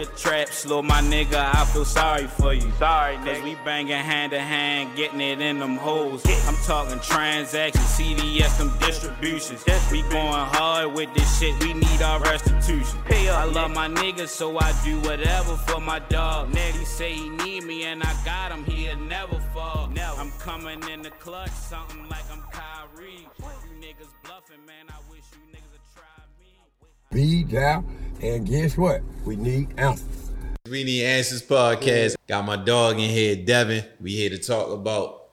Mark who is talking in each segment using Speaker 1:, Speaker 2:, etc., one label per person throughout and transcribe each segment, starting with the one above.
Speaker 1: Your trap slow, my nigga, I feel sorry for you. Sorry, Cause we banging hand to hand, getting it in them holes. I'm talking transactions, CDS, them distributions. We going hard with this shit, we need our restitution. I love my niggas, so I do whatever for my dog. He say he need me, and I got him, he'll never fall. I'm coming in the clutch, something like I'm Kyrie. You niggas bluffing, man, I wish you niggas would try me.
Speaker 2: Be down, and guess what? We need answers.
Speaker 3: We Need Answers podcast. Got my dog in here, Devin. We here to talk about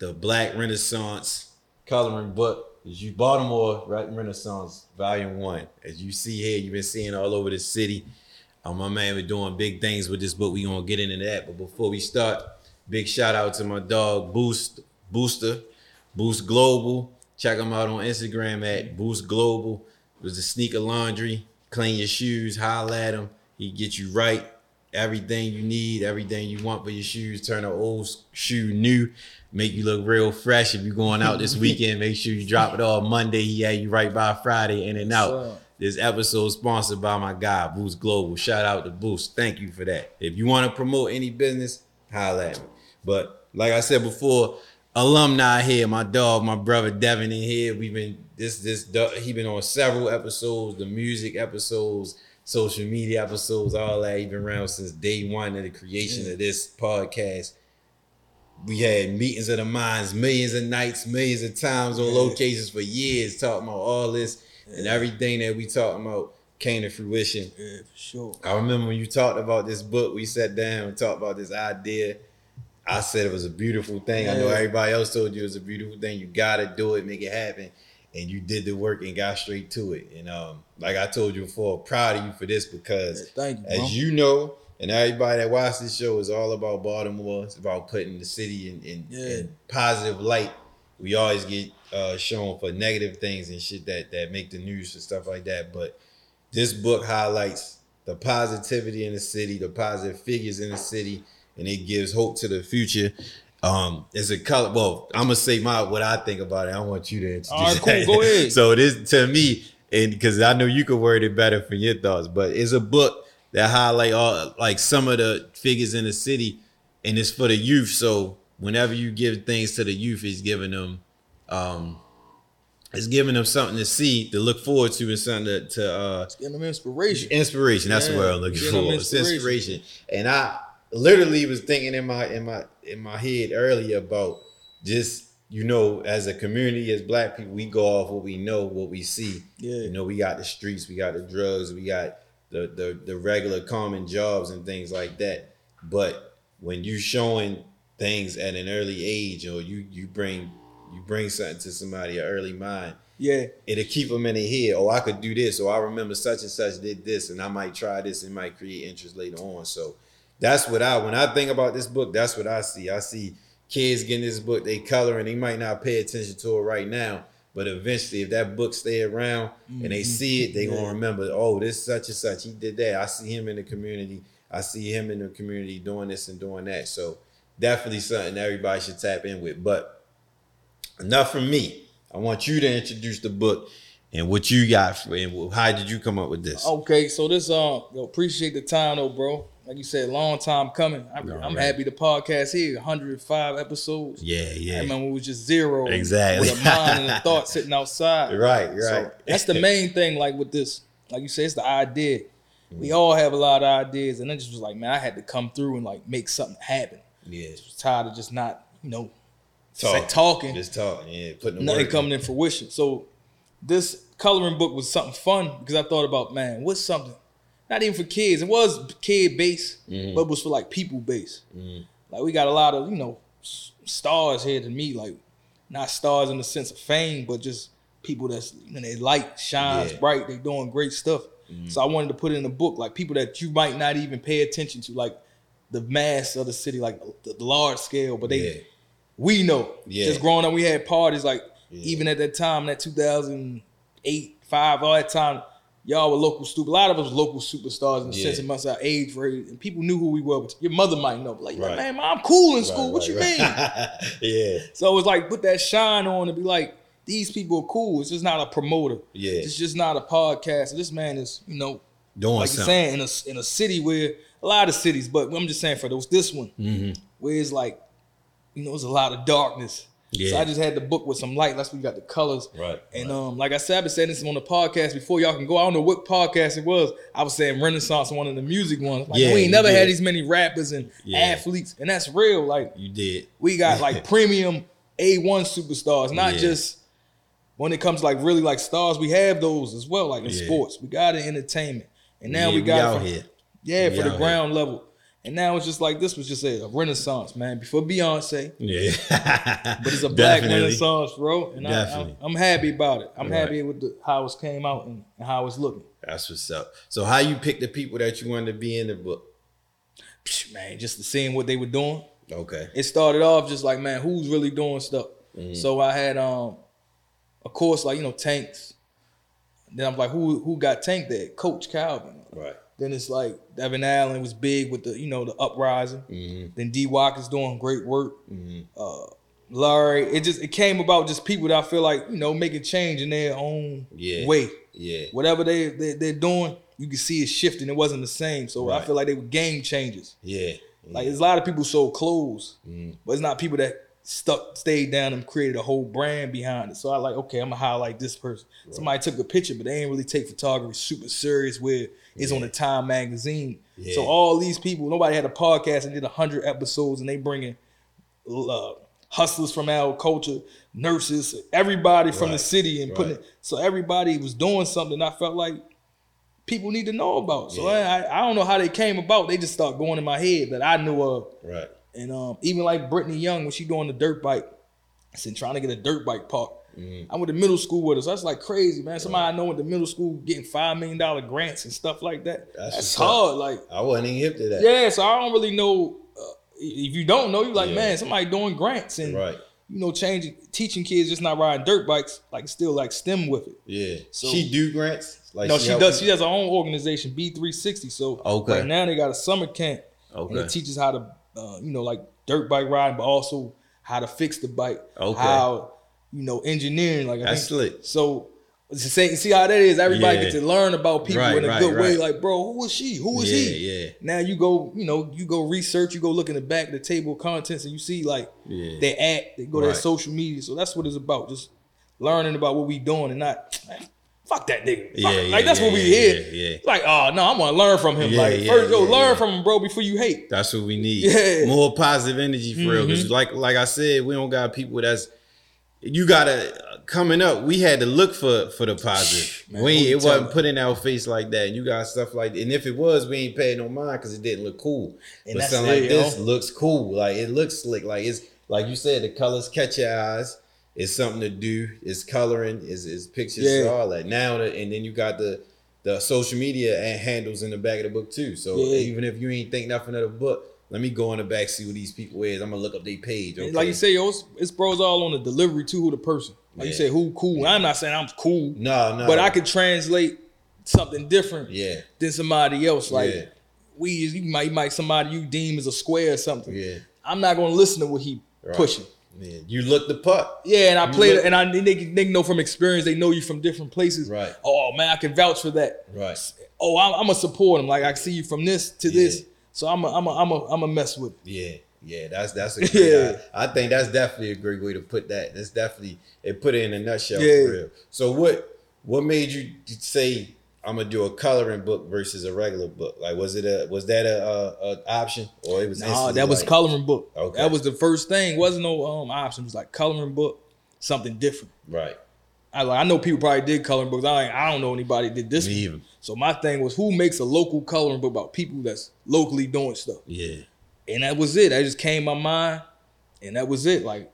Speaker 3: the Black Renaissance coloring book. It's you Baltimore right, Renaissance Volume One. As you see here, you've been seeing all over the city. Um, my man, we're doing big things with this book. We gonna get into that. But before we start, big shout out to my dog Boost Booster, Boost Global. Check him out on Instagram at Boost Global. Was the sneaker laundry. Clean your shoes, holla at him. He get you right. Everything you need, everything you want for your shoes. Turn an old shoe new. Make you look real fresh. If you're going out this weekend, make sure you drop it all Monday. He had you right by Friday, in and out. This episode is sponsored by my guy, Boost Global. Shout out to Boost. Thank you for that. If you want to promote any business, holla at me. But like I said before, alumni here, my dog, my brother Devin in here. We've been this this he been on several episodes, the music episodes, social media episodes, all that. He been around since day one of the creation of this podcast. We had meetings of the minds, millions of nights, millions of times on locations for years, talking about all this and everything that we talking about came to fruition.
Speaker 4: Yeah, for sure.
Speaker 3: I remember when you talked about this book, we sat down and talked about this idea. I said it was a beautiful thing. I know everybody else told you it was a beautiful thing. You gotta do it, make it happen. And you did the work and got straight to it. And um, like I told you before, proud of you for this because
Speaker 4: you,
Speaker 3: as you know, and everybody that watched this show is all about Baltimore. It's about putting the city in, in,
Speaker 4: Yeah.
Speaker 3: in positive light. We always get uh, shown for negative things and shit that that make the news and stuff like that. But this book highlights the positivity in the city, the positive figures in the city, and it gives hope to the future. Um, it's a color. Well, I'm gonna say my what I think about it. I want you to introduce.
Speaker 4: All right, cool. Go ahead.
Speaker 3: so this to me, and because I know you could word it better for your thoughts, but it's a book that highlight all like some of the figures in the city, and it's for the youth. So whenever you give things to the youth, it's giving them, um, it's giving them something to see, to look forward to, and something to, to uh,
Speaker 4: Getting them inspiration.
Speaker 3: Inspiration. That's
Speaker 4: Yeah,
Speaker 3: what I'm looking for. It's
Speaker 4: inspiration.
Speaker 3: inspiration. And I literally was thinking in my in my in my head earlier about just you know, as a community, as black people, we go off what we know, what we see.
Speaker 4: Yeah.
Speaker 3: You know, we got the streets, we got the drugs, we got the the, the regular common jobs and things like that. But when you showing things at an early age, or you you bring you bring something to somebody, an early mind,
Speaker 4: Yeah.
Speaker 3: it'll keep them in their head. Oh, I could do this, or I remember such and such did this, and I might try this and might create interest later on. So that's what I when I think about this book, that's what I see. I see kids getting this book, they coloring, they might not pay attention to it right now. But eventually, if that book stay around and they see it, they gonna remember. Oh, this such and such. He did that. I see him in the community. I see him in the community doing this and doing that. So definitely something everybody should tap in with. But enough from me. I want you to introduce the book and what you got for and how did you come up with this?
Speaker 4: Okay, so this um, yo, appreciate the time though, bro. Like you said, long time coming. I'm, I'm
Speaker 3: right.
Speaker 4: happy the podcast here, 105 episodes.
Speaker 3: Yeah, yeah.
Speaker 4: I remember it was just zero.
Speaker 3: Exactly.
Speaker 4: With a mind and a thought sitting outside.
Speaker 3: Right, right.
Speaker 4: So that's the main thing. Like with this, like you said, it's the idea.
Speaker 3: Mm.
Speaker 4: We all have a lot of ideas, and I just was like, man, I had to come through and like make something happen.
Speaker 3: yeah.
Speaker 4: was tired of just not, you know,
Speaker 3: Talk.
Speaker 4: say- talking,
Speaker 3: Just talking. Yeah. Putting
Speaker 4: nothing coming in fruition. So this coloring book was something fun because I thought about, man, what's something not even for kids. It was kid based,
Speaker 3: Mm-hmm.
Speaker 4: but it was for like people based. Like we got a lot of you know stars here to meet, like not stars in the sense of fame, but just people that's you know they light shines
Speaker 3: Yeah.
Speaker 4: bright. They doing great stuff. So I wanted to put it in a book, like people that you might not even pay attention to, like the mass of the city, like the, the large scale, but they
Speaker 3: Yeah.
Speaker 4: we know.
Speaker 3: Yeah.
Speaker 4: Just growing up, we had parties like even at that time, that 2008, five, all that time, y'all were local stupid. A lot of us were local superstars in the
Speaker 3: Yeah.
Speaker 4: sense amongst our age range, and people knew who we were. But your mother might know, like,
Speaker 3: Right.
Speaker 4: man, I'm cool in
Speaker 3: Right,
Speaker 4: school. what
Speaker 3: right,
Speaker 4: you
Speaker 3: right.
Speaker 4: mean?
Speaker 3: yeah.
Speaker 4: So it was like put that shine on and be like, these people are cool. It's just not a promoter.
Speaker 3: Yeah.
Speaker 4: It's just not a podcast. This man is, you know,
Speaker 3: Doing
Speaker 4: like you're
Speaker 3: something.
Speaker 4: saying in a in a city where a lot of cities, but I'm just saying for those this one
Speaker 3: Mm-hmm.
Speaker 4: where it's like, you know, there's a lot of darkness. So I just had the book with some light. That's why we got the colors.
Speaker 3: Right,
Speaker 4: And
Speaker 3: right.
Speaker 4: um, like I said, I've been saying this on the podcast before. Y'all can go. I don't know what podcast it was. I was saying Renaissance, one of the music ones. Like
Speaker 3: Yeah,
Speaker 4: we ain't never
Speaker 3: did.
Speaker 4: had these many rappers and
Speaker 3: Yeah.
Speaker 4: athletes, and that's real. Like
Speaker 3: You did.
Speaker 4: we got like premium A1 superstars, not
Speaker 3: Yeah.
Speaker 4: just when it comes to like really like stars. We have those as well, like in
Speaker 3: Yeah.
Speaker 4: sports. We got it in entertainment, and now
Speaker 3: Yeah,
Speaker 4: we got it
Speaker 3: out
Speaker 4: from-
Speaker 3: here.
Speaker 4: yeah
Speaker 3: We
Speaker 4: for the ground level. And now it's just like this was just a, a renaissance, man. Before Beyonce,
Speaker 3: Yeah.
Speaker 4: but it's a black renaissance, bro. And
Speaker 3: Definitely.
Speaker 4: I, am happy about it. I'm
Speaker 3: Right.
Speaker 4: happy with the, how it came out and, and how it's looking.
Speaker 3: That's what's up. So how you pick the people that you wanted to be in the book?
Speaker 4: Man, just seeing what they were doing.
Speaker 3: Okay.
Speaker 4: it started off just like man who's really doing stuff
Speaker 3: Mm-hmm.
Speaker 4: so i had um of course like you know tanks then i'm like who who got tanked there coach calvin
Speaker 3: Right.
Speaker 4: Then it's like devin allen was big with the you know the uprising
Speaker 3: Mm-hmm.
Speaker 4: then d Walk is doing great work uh larry it just it came about just people that i feel like you know making change in their own
Speaker 3: Yeah.
Speaker 4: way
Speaker 3: Yeah.
Speaker 4: whatever they, they they're doing you can see it shifting it wasn't the same so i feel like they were game changers
Speaker 3: Yeah.
Speaker 4: like there's a lot of people so close,
Speaker 3: Mm.
Speaker 4: but it's not people that stuck, stayed down and created a whole brand behind it. So I like, okay, I'm gonna highlight this person. Somebody took a picture, but they ain't really take photography super serious. Where it's on the Time magazine.
Speaker 3: Yeah.
Speaker 4: So all these people, nobody had a podcast and did hundred episodes, and they bringing uh, hustlers from our culture, nurses, everybody from the city, and putting
Speaker 3: Right.
Speaker 4: it. So everybody was doing something. I felt like people need to know about. So
Speaker 3: Yeah.
Speaker 4: I, I don't know how they came about. They just start going in my head that I knew of.
Speaker 3: Right.
Speaker 4: And um, even like Brittany Young, when she doing the dirt bike, I said trying to get a dirt bike park.
Speaker 3: Mm-hmm.
Speaker 4: I went to middle school with her. So that's like crazy, man. Somebody I know went to middle school getting five million dollar grants and stuff like that.
Speaker 3: That's
Speaker 4: That's, hard. Like,
Speaker 3: I wasn't even hip to that.
Speaker 4: yeah. So I don't really know. Uh, if you don't know, you like,
Speaker 3: Yeah.
Speaker 4: man, somebody doing grants and
Speaker 3: Right.
Speaker 4: you know, changing, teaching kids just not riding dirt bikes, like still like STEM with it.
Speaker 3: Yeah.
Speaker 4: So-
Speaker 3: she do grants? Like
Speaker 4: no, she
Speaker 3: help
Speaker 4: does. She has her own organization, B360. So
Speaker 3: Okay.
Speaker 4: right now they got a summer camp. And
Speaker 3: Okay.
Speaker 4: it teaches how to, uh, you know, like dirt bike riding, but also how to fix the bike.
Speaker 3: Okay.
Speaker 4: How, you know, engineering. Like I
Speaker 3: That's
Speaker 4: think,
Speaker 3: slick.
Speaker 4: So it's the same- see how that is. Everybody
Speaker 3: Yeah.
Speaker 4: gets to learn about people
Speaker 3: Right,
Speaker 4: in a
Speaker 3: right,
Speaker 4: good way. Like, bro, who is she? Who is
Speaker 3: Yeah,
Speaker 4: he?
Speaker 3: yeah.
Speaker 4: Now you go, you know, you go research. You go look in the back of the table of contents, and you see like
Speaker 3: Yeah.
Speaker 4: they act. They go to their social media. So that's what it's about. Just learning about what we doing and not. Fuck that nigga. Fuck
Speaker 3: Yeah, yeah,
Speaker 4: like that's what we
Speaker 3: yeah,
Speaker 4: here.
Speaker 3: yeah, yeah.
Speaker 4: Like, oh no, I'm gonna learn from him.
Speaker 3: Yeah,
Speaker 4: like,
Speaker 3: yeah,
Speaker 4: first,
Speaker 3: yeah,
Speaker 4: learn
Speaker 3: yeah.
Speaker 4: from him, bro, before you hate.
Speaker 3: That's what we need.
Speaker 4: Yeah. Mm-hmm.
Speaker 3: More positive energy for real. Because like like I said, we don't got people that's you gotta coming up. We had to look for for the positive.
Speaker 4: Man,
Speaker 3: we it wasn't put in our face like that. And you got stuff like, and if it was, we ain't paying no mind because it didn't look cool.
Speaker 4: And
Speaker 3: but something
Speaker 4: it,
Speaker 3: like
Speaker 4: yo.
Speaker 3: this looks cool. Like it looks slick. Like it's like you said, the colors catch your eyes. It's something to do. It's coloring. It's, it's pictures.
Speaker 4: Yeah.
Speaker 3: All that now, the- and then you got the the social media and handles in the back of the book too. So
Speaker 4: Yeah.
Speaker 3: even if you ain't think nothing of the book, let me go in the back see what these people is. I'm gonna look up their page. Okay.
Speaker 4: Like you say, yo, it's, it's bros all on the delivery to who the person. Like you say, who cool. I'm not saying I'm cool,
Speaker 3: no, no.
Speaker 4: but I could translate something different
Speaker 3: Yeah,
Speaker 4: than somebody else. Like
Speaker 3: Yeah.
Speaker 4: we, you might, you might somebody you deem as a square or something.
Speaker 3: yeah,
Speaker 4: I'm not gonna listen to what he
Speaker 3: Right.
Speaker 4: pushing.
Speaker 3: yeah. You look the part.
Speaker 4: Yeah, and I
Speaker 3: You
Speaker 4: played
Speaker 3: look-
Speaker 4: and I they, they know from experience. They know you from different places.
Speaker 3: Right.
Speaker 4: Oh man, I can vouch for that.
Speaker 3: Right.
Speaker 4: Oh, I'm, I'm gonna support him. Like I see you from this to
Speaker 3: Yeah.
Speaker 4: this, so I'm a, I'm a, I'm a, I'm a mess with. It.
Speaker 3: Yeah, yeah. That's that's a great,
Speaker 4: Yeah.
Speaker 3: I, I think that's definitely a great way to put that. That's definitely it. Put it in a nutshell
Speaker 4: Yeah.
Speaker 3: for real. So what what made you say I'm gonna do a coloring book versus a regular book? Like was it a was that a, a, a option or it was
Speaker 4: Nah, that was
Speaker 3: like-
Speaker 4: coloring book.
Speaker 3: Okay.
Speaker 4: That was the first thing. Wasn't no um option. It was like coloring book, something different.
Speaker 3: right.
Speaker 4: I like I know people probably did coloring books. I like, I don't know anybody did this.
Speaker 3: Me
Speaker 4: one.
Speaker 3: either.
Speaker 4: So my thing was who makes a local coloring book about people that's locally doing stuff.
Speaker 3: Yeah.
Speaker 4: And that was it. That just came my mind. And that was it. Like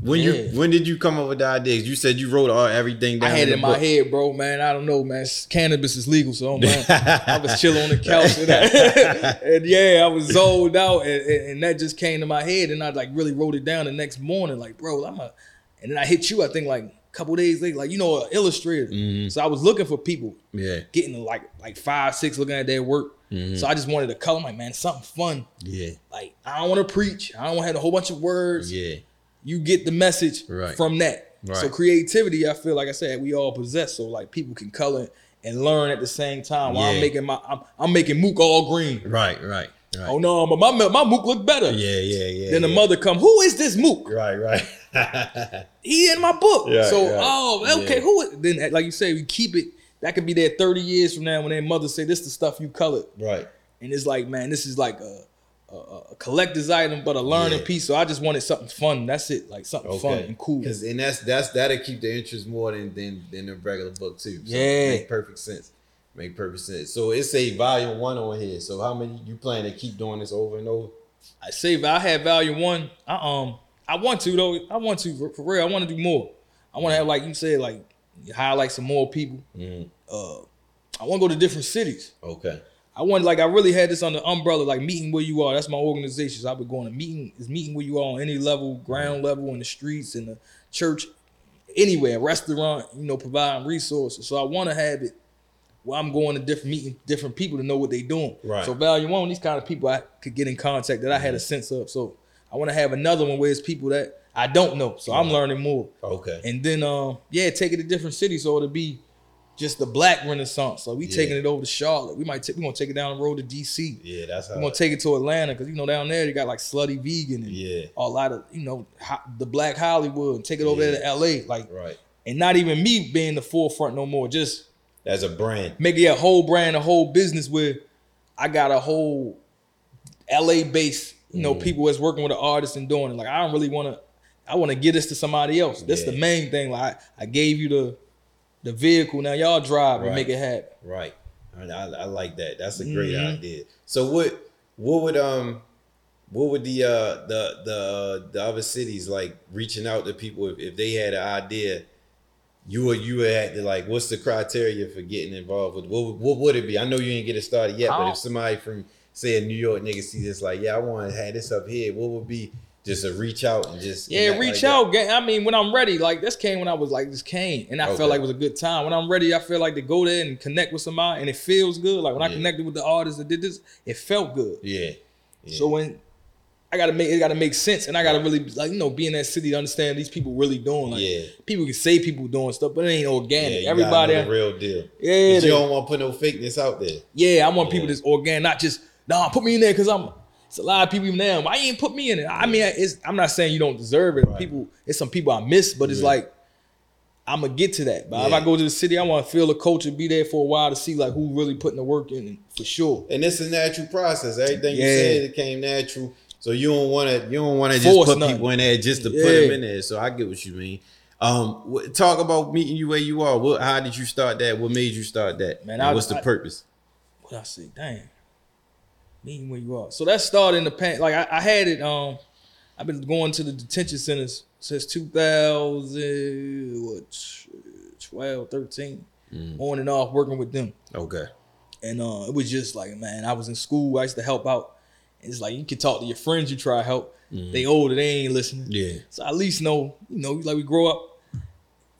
Speaker 3: When
Speaker 4: Yeah.
Speaker 3: you when did you come up with the ideas? You said you wrote all everything down.
Speaker 4: I had
Speaker 3: in
Speaker 4: it in my head, bro, man. I don't know, man. Cannabis is legal, so man, I was chilling on the couch, and, I- and yeah, I was zoned out, and, and, that just came to my head, and I like really wrote it down the next morning, like, bro, I'm a, and then I hit you, I think like couple days later, like you know, an illustrator.
Speaker 3: Mm-hmm.
Speaker 4: So I was looking for people
Speaker 3: Yeah.
Speaker 4: getting like like five, six, looking at their work.
Speaker 3: Mm-hmm.
Speaker 4: So I just wanted to color, I'm like, man, something fun.
Speaker 3: Yeah.
Speaker 4: Like I don't want to preach, I don't want to have a whole bunch of words.
Speaker 3: Yeah.
Speaker 4: You get the message
Speaker 3: Right.
Speaker 4: from that. So creativity, I feel like I said, we all possess. So like people can color and learn at the same time. While
Speaker 3: Yeah.
Speaker 4: I'm making my I'm, I'm making mook all green.
Speaker 3: Right, right, right.
Speaker 4: Oh no, but my my mook look better.
Speaker 3: Yeah, yeah, yeah.
Speaker 4: Then the mother come, who is this mook?
Speaker 3: Right, right.
Speaker 4: He in my book.
Speaker 3: Yeah,
Speaker 4: so
Speaker 3: yeah,
Speaker 4: oh okay,
Speaker 3: yeah.
Speaker 4: who is then like you say, we keep it. That could be there 30 years from now when their mother say this is the stuff you colored.
Speaker 3: right.
Speaker 4: And it's like, man, this is like a a, a collector's item, but a learning
Speaker 3: Yeah.
Speaker 4: piece. So I just wanted something fun. That's it, like something fun and cool.
Speaker 3: Cause and that's that's that'll keep the interest more than than than the regular book too. So
Speaker 4: Yeah.
Speaker 3: make perfect sense. Make perfect sense. So it's a volume one on here. So how many you plan to keep doing this over and over?
Speaker 4: I say if I had volume one, I um I want to though. I want to for, real. I want to do more. I want to have like you said, like highlight some more people.
Speaker 3: Mhm.
Speaker 4: Uh, I want to go to different cities.
Speaker 3: Okay.
Speaker 4: I want like I really had this on the umbrella, like meeting where you are. That's my organization. So I've been going to meeting is meeting where you are on any level, ground level, in the streets, in the church, anywhere, restaurant. You know, providing resources. So I want to have it where I'm going to different meeting different people to know what they're doing.
Speaker 3: Right.
Speaker 4: So value one, these kind of people I could get in contact that I had a sense of. So I want to have another one where it's people that I don't know. So I'm learning more.
Speaker 3: Okay.
Speaker 4: And then um yeah, take it to different cities so it'll be just the black renaissance. So we
Speaker 3: Yeah.
Speaker 4: taking it over to Charlotte. We might take we gonna take it down the road to DC.
Speaker 3: yeah, that's how.
Speaker 4: We're gonna take it to Atlanta because you know down there you got like slutty vegan and
Speaker 3: Yeah.
Speaker 4: a lot of you know ho- the black Hollywood and take it over
Speaker 3: Yeah.
Speaker 4: there to LA like
Speaker 3: right.
Speaker 4: and not even me being the forefront no more. Just
Speaker 3: As a brand.
Speaker 4: make it a whole brand, a whole business where I got a whole LA based, you know,
Speaker 3: Mm.
Speaker 4: people that's working with the artists and doing it. Like I don't really want to. I want to get this to somebody else. That's the main thing. Like I, I gave you the the vehicle. Now y'all drive and make it happen.
Speaker 3: Right. I, I, I like that. That's a great
Speaker 4: Mhm.
Speaker 3: idea. So what what would um what would the uh the the uh, the other cities like reaching out to people if, if they had an idea you would you would have to like what's the criteria for getting involved with what would- what would it be? I know you ain't get it started yet, but if somebody from say a New York nigga see this like, yeah, I want to have this up here, what would be just a reach out and just
Speaker 4: Yeah, reach
Speaker 3: like
Speaker 4: out. Gang. I mean, when I'm ready, like this came when I was like this came, and I
Speaker 3: Okay.
Speaker 4: felt like it was a good time. When I'm ready, I feel like to go there and connect with somebody, and it feels good. Like when I connected with the artist that did this, it felt good.
Speaker 3: Yeah. yeah.
Speaker 4: So when I gotta make it gotta make sense, and I gotta really like you know be in that city to understand these people really doing. Like
Speaker 3: Yeah.
Speaker 4: people can say people doing stuff, but it ain't
Speaker 3: yeah,
Speaker 4: organic.
Speaker 3: you
Speaker 4: Everybody,
Speaker 3: real deal.
Speaker 4: Yeah, they-
Speaker 3: you don't want to put no fakeness out there.
Speaker 4: yeah. I want people
Speaker 3: Yeah.
Speaker 4: that's organic, not just nah. Put me in there because I'm. It's a lot of people even now. Why you ain't put me in it? I mean, it's, I'm not saying you don't deserve it.
Speaker 3: Right.
Speaker 4: People, it's some people I miss, but it's
Speaker 3: Yeah.
Speaker 4: like I'm gonna get to that. But if I go to the city, I want to feel the culture, be there for a while to see like who really putting the work in for sure.
Speaker 3: And it's a natural process. Everything you
Speaker 4: Yeah.
Speaker 3: said it came natural. So you don't want to you don't want to just put
Speaker 4: nothing.
Speaker 3: people in there just to put them in there. So I get what you mean. Um, talk about meeting you where you are. What, how did you start that? What made you start that?
Speaker 4: Man, I-
Speaker 3: what's the
Speaker 4: I-
Speaker 3: purpose?
Speaker 4: what I say, damn. Meeting where you are. So that started in the pan. Like I, I had it. Um, I've been going to the detention centers since 2000, what, 12, 13,
Speaker 3: Mm.
Speaker 4: on and off working with them.
Speaker 3: Okay.
Speaker 4: And uh, it was just like, man, I was in school. I used to help out. It's like you can talk to your friends. You try to help. They older. They ain't listening.
Speaker 3: Yeah.
Speaker 4: So I at least know, you know, like we grow up.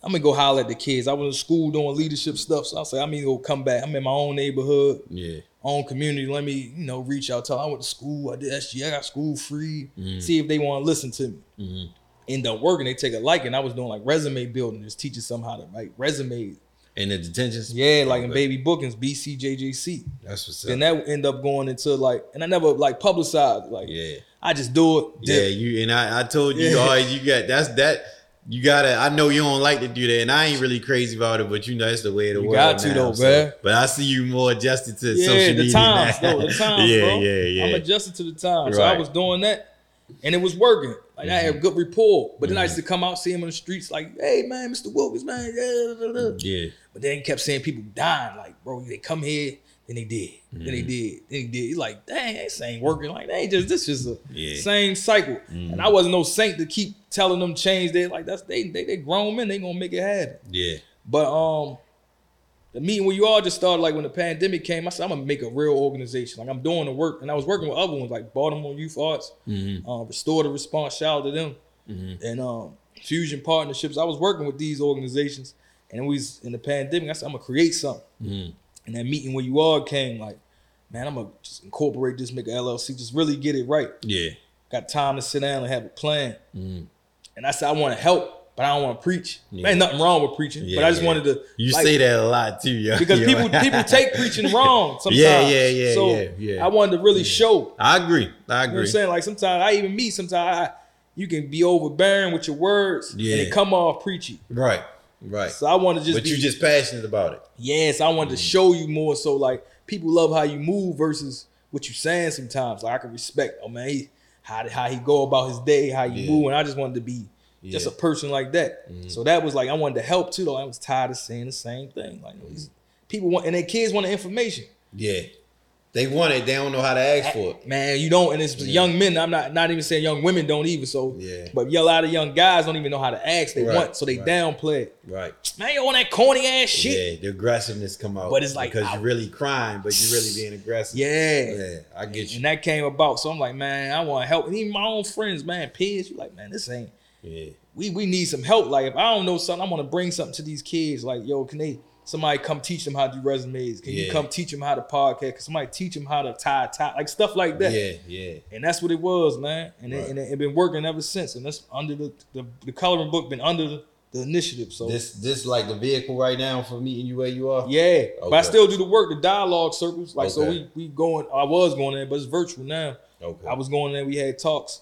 Speaker 4: I'm gonna go holler at the kids. I was in school doing leadership stuff. So I say, I'm gonna go come back. I'm in my own neighborhood
Speaker 3: Yeah.
Speaker 4: own community. Let me, you know, reach out. Tell them I went to school. I did SG. I got school free. See if they want to listen to me.
Speaker 3: Mhm.
Speaker 4: End up working. They take a liking. I was doing like resume building, just teaching them how to write resumes.
Speaker 3: In the detentions.
Speaker 4: Yeah, like in baby bookings, BCJJC.
Speaker 3: That's what's up.
Speaker 4: Then that would end up going into like, and I never like publicized. Like,
Speaker 3: yeah.
Speaker 4: I just do it.
Speaker 3: Yeah. You and I. I told you.
Speaker 4: Yeah.
Speaker 3: you got that's that. You gotta. I know you don't like to do that, and I ain't really crazy about it, but you know that's the way of the
Speaker 4: You
Speaker 3: world.
Speaker 4: got to
Speaker 3: now,
Speaker 4: though,
Speaker 3: so-
Speaker 4: bruh.
Speaker 3: But I see you more adjusted to
Speaker 4: yeah,
Speaker 3: social
Speaker 4: the
Speaker 3: media
Speaker 4: times,
Speaker 3: now.
Speaker 4: though, the times,
Speaker 3: yeah,
Speaker 4: bro.
Speaker 3: yeah, yeah.
Speaker 4: I'm adjusted to the times. So I was doing that, and it was working. Like I
Speaker 3: Mm-hmm.
Speaker 4: had good rapport. But then I used to come out, see him in the streets, like, "Hey, man, Mr. Wilkins, man." Yeah. But then he kept saying people dying. Like, bro, they come here, then he did, then
Speaker 3: Mm-hmm.
Speaker 4: they did, then he did. He's like, dang, this ain't working. Like, they just this just a
Speaker 3: Yeah. Mm-hmm.
Speaker 4: same cycle. And I wasn't no saint to keep telling them change. They like that's they they they grown men. They gonna make it happen.
Speaker 3: Yeah.
Speaker 4: But um, the meeting where you all just started like when the pandemic came. I said I'm gonna make a real organization. Like I'm doing the work, and I was working with other ones like Baltimore Youth Arts,
Speaker 3: Mm-hmm.
Speaker 4: uh, Restore the Response. Shout out to them, and um, Fusion Partnerships. I was working with these organizations, and we was in the pandemic. I said I'm gonna create something. And that meeting where you all came, like, man, I'm gonna just incorporate this, make a LLC, just really get it right
Speaker 3: Yeah.
Speaker 4: got time to sit down and have a plan.
Speaker 3: Mm-hmm.
Speaker 4: And I said, I want to help but I don't want to preach.
Speaker 3: Yeah.
Speaker 4: Ain't nothing wrong with preaching, but I just
Speaker 3: yeah.
Speaker 4: wanted to.
Speaker 3: You
Speaker 4: like,
Speaker 3: say that a lot too, yo.
Speaker 4: because
Speaker 3: yo.
Speaker 4: people people take preaching wrong sometimes.
Speaker 3: Yeah, yeah, yeah,
Speaker 4: So
Speaker 3: yeah, yeah.
Speaker 4: I wanted to really show.
Speaker 3: I agree. I
Speaker 4: You know what
Speaker 3: agree.
Speaker 4: I'm saying? Like sometimes I even me sometimes I, you can be overbearing with your words
Speaker 3: Yeah.
Speaker 4: and it come off preachy.
Speaker 3: right, right.
Speaker 4: So I want to just
Speaker 3: but
Speaker 4: be
Speaker 3: you just passionate about it.
Speaker 4: yes, I wanted to show you more so like people love how you move versus what you saying sometimes. Like I can respect, oh man, he, how how he go about his day, how you
Speaker 3: Yeah.
Speaker 4: move, and I just wanted to be just
Speaker 3: Yeah. Mm-hmm.
Speaker 4: a person like that. So that was like I wanted to help too though. I was tired of saying the same thing. Like these people want and their kids want the information.
Speaker 3: Yeah. They want it. They don't know how to ask for it.
Speaker 4: Man, you don't, and it's
Speaker 3: Yeah.
Speaker 4: young men. I'm not not even saying young women don't either. So,
Speaker 3: Yeah.
Speaker 4: but a lot of young guys don't even know how to ask. They
Speaker 3: Right,
Speaker 4: want, so they
Speaker 3: right.
Speaker 4: downplay. it.
Speaker 3: Right.
Speaker 4: Man, you on that corny ass shit?
Speaker 3: Yeah, the aggressiveness come out.
Speaker 4: But it's like,
Speaker 3: because
Speaker 4: I-
Speaker 3: you're really crying, but you're really being aggressive.
Speaker 4: Yeah.
Speaker 3: Yeah, I get you.
Speaker 4: And that came about. So I'm like, man, I want to help. And even my own friends, man, peers, you like, man, this ain't.
Speaker 3: Yeah.
Speaker 4: We we need some help. Like if I don't know something, I want to bring something to these kids. Like, yo, can they? Somebody come teach them how to do resumes. Can you come teach them how to podcast? Can somebody teach them how to tie a tie? Like stuff like that.
Speaker 3: Yeah, yeah.
Speaker 4: And that's what it was, man. And
Speaker 3: Right.
Speaker 4: it, and it, it been working ever since. And that's under the the, the coloring book been under the, the initiative. So
Speaker 3: This this like the vehicle right now for meeting you where you are?
Speaker 4: yeah, but I still do the work, the dialogue circles. Like so, we we going. I was going there, but it's virtual now.
Speaker 3: Okay.
Speaker 4: I was going there. We had talks,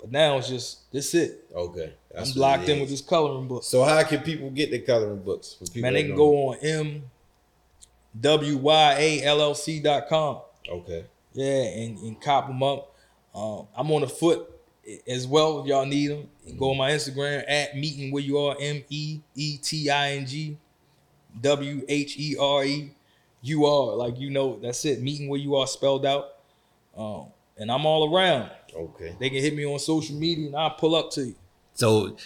Speaker 4: but now it's just this it.
Speaker 3: okay. That's
Speaker 4: I'm locked in with this coloring book.
Speaker 3: So how can people get the coloring books? For
Speaker 4: Man, they can go on m w y a l l c dot com.
Speaker 3: Okay.
Speaker 4: Yeah, and, and cop them up. Um, I'm on the foot as well if y'all need them. Go on my Instagram at meeting where you are M E E T I N G W H E R E U R. Like you know, that's it. Meeting where you are spelled out. Um, and I'm all around.
Speaker 3: Okay.
Speaker 4: They can hit me on social media and I'll pull up to you.
Speaker 3: So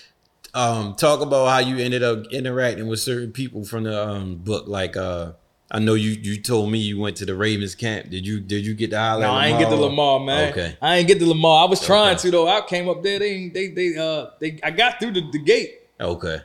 Speaker 3: um talk about how you ended up interacting with certain people from the um book. Like uh I know you you told me you went to the Ravens camp. Did you did you get the highlight?
Speaker 4: No, I ain't get the Lamar, man.
Speaker 3: Okay.
Speaker 4: I ain't get the Lamar. I was trying
Speaker 3: Okay.
Speaker 4: to though. I came up there. They ain't- they they uh they I got through the, the gate.
Speaker 3: Okay.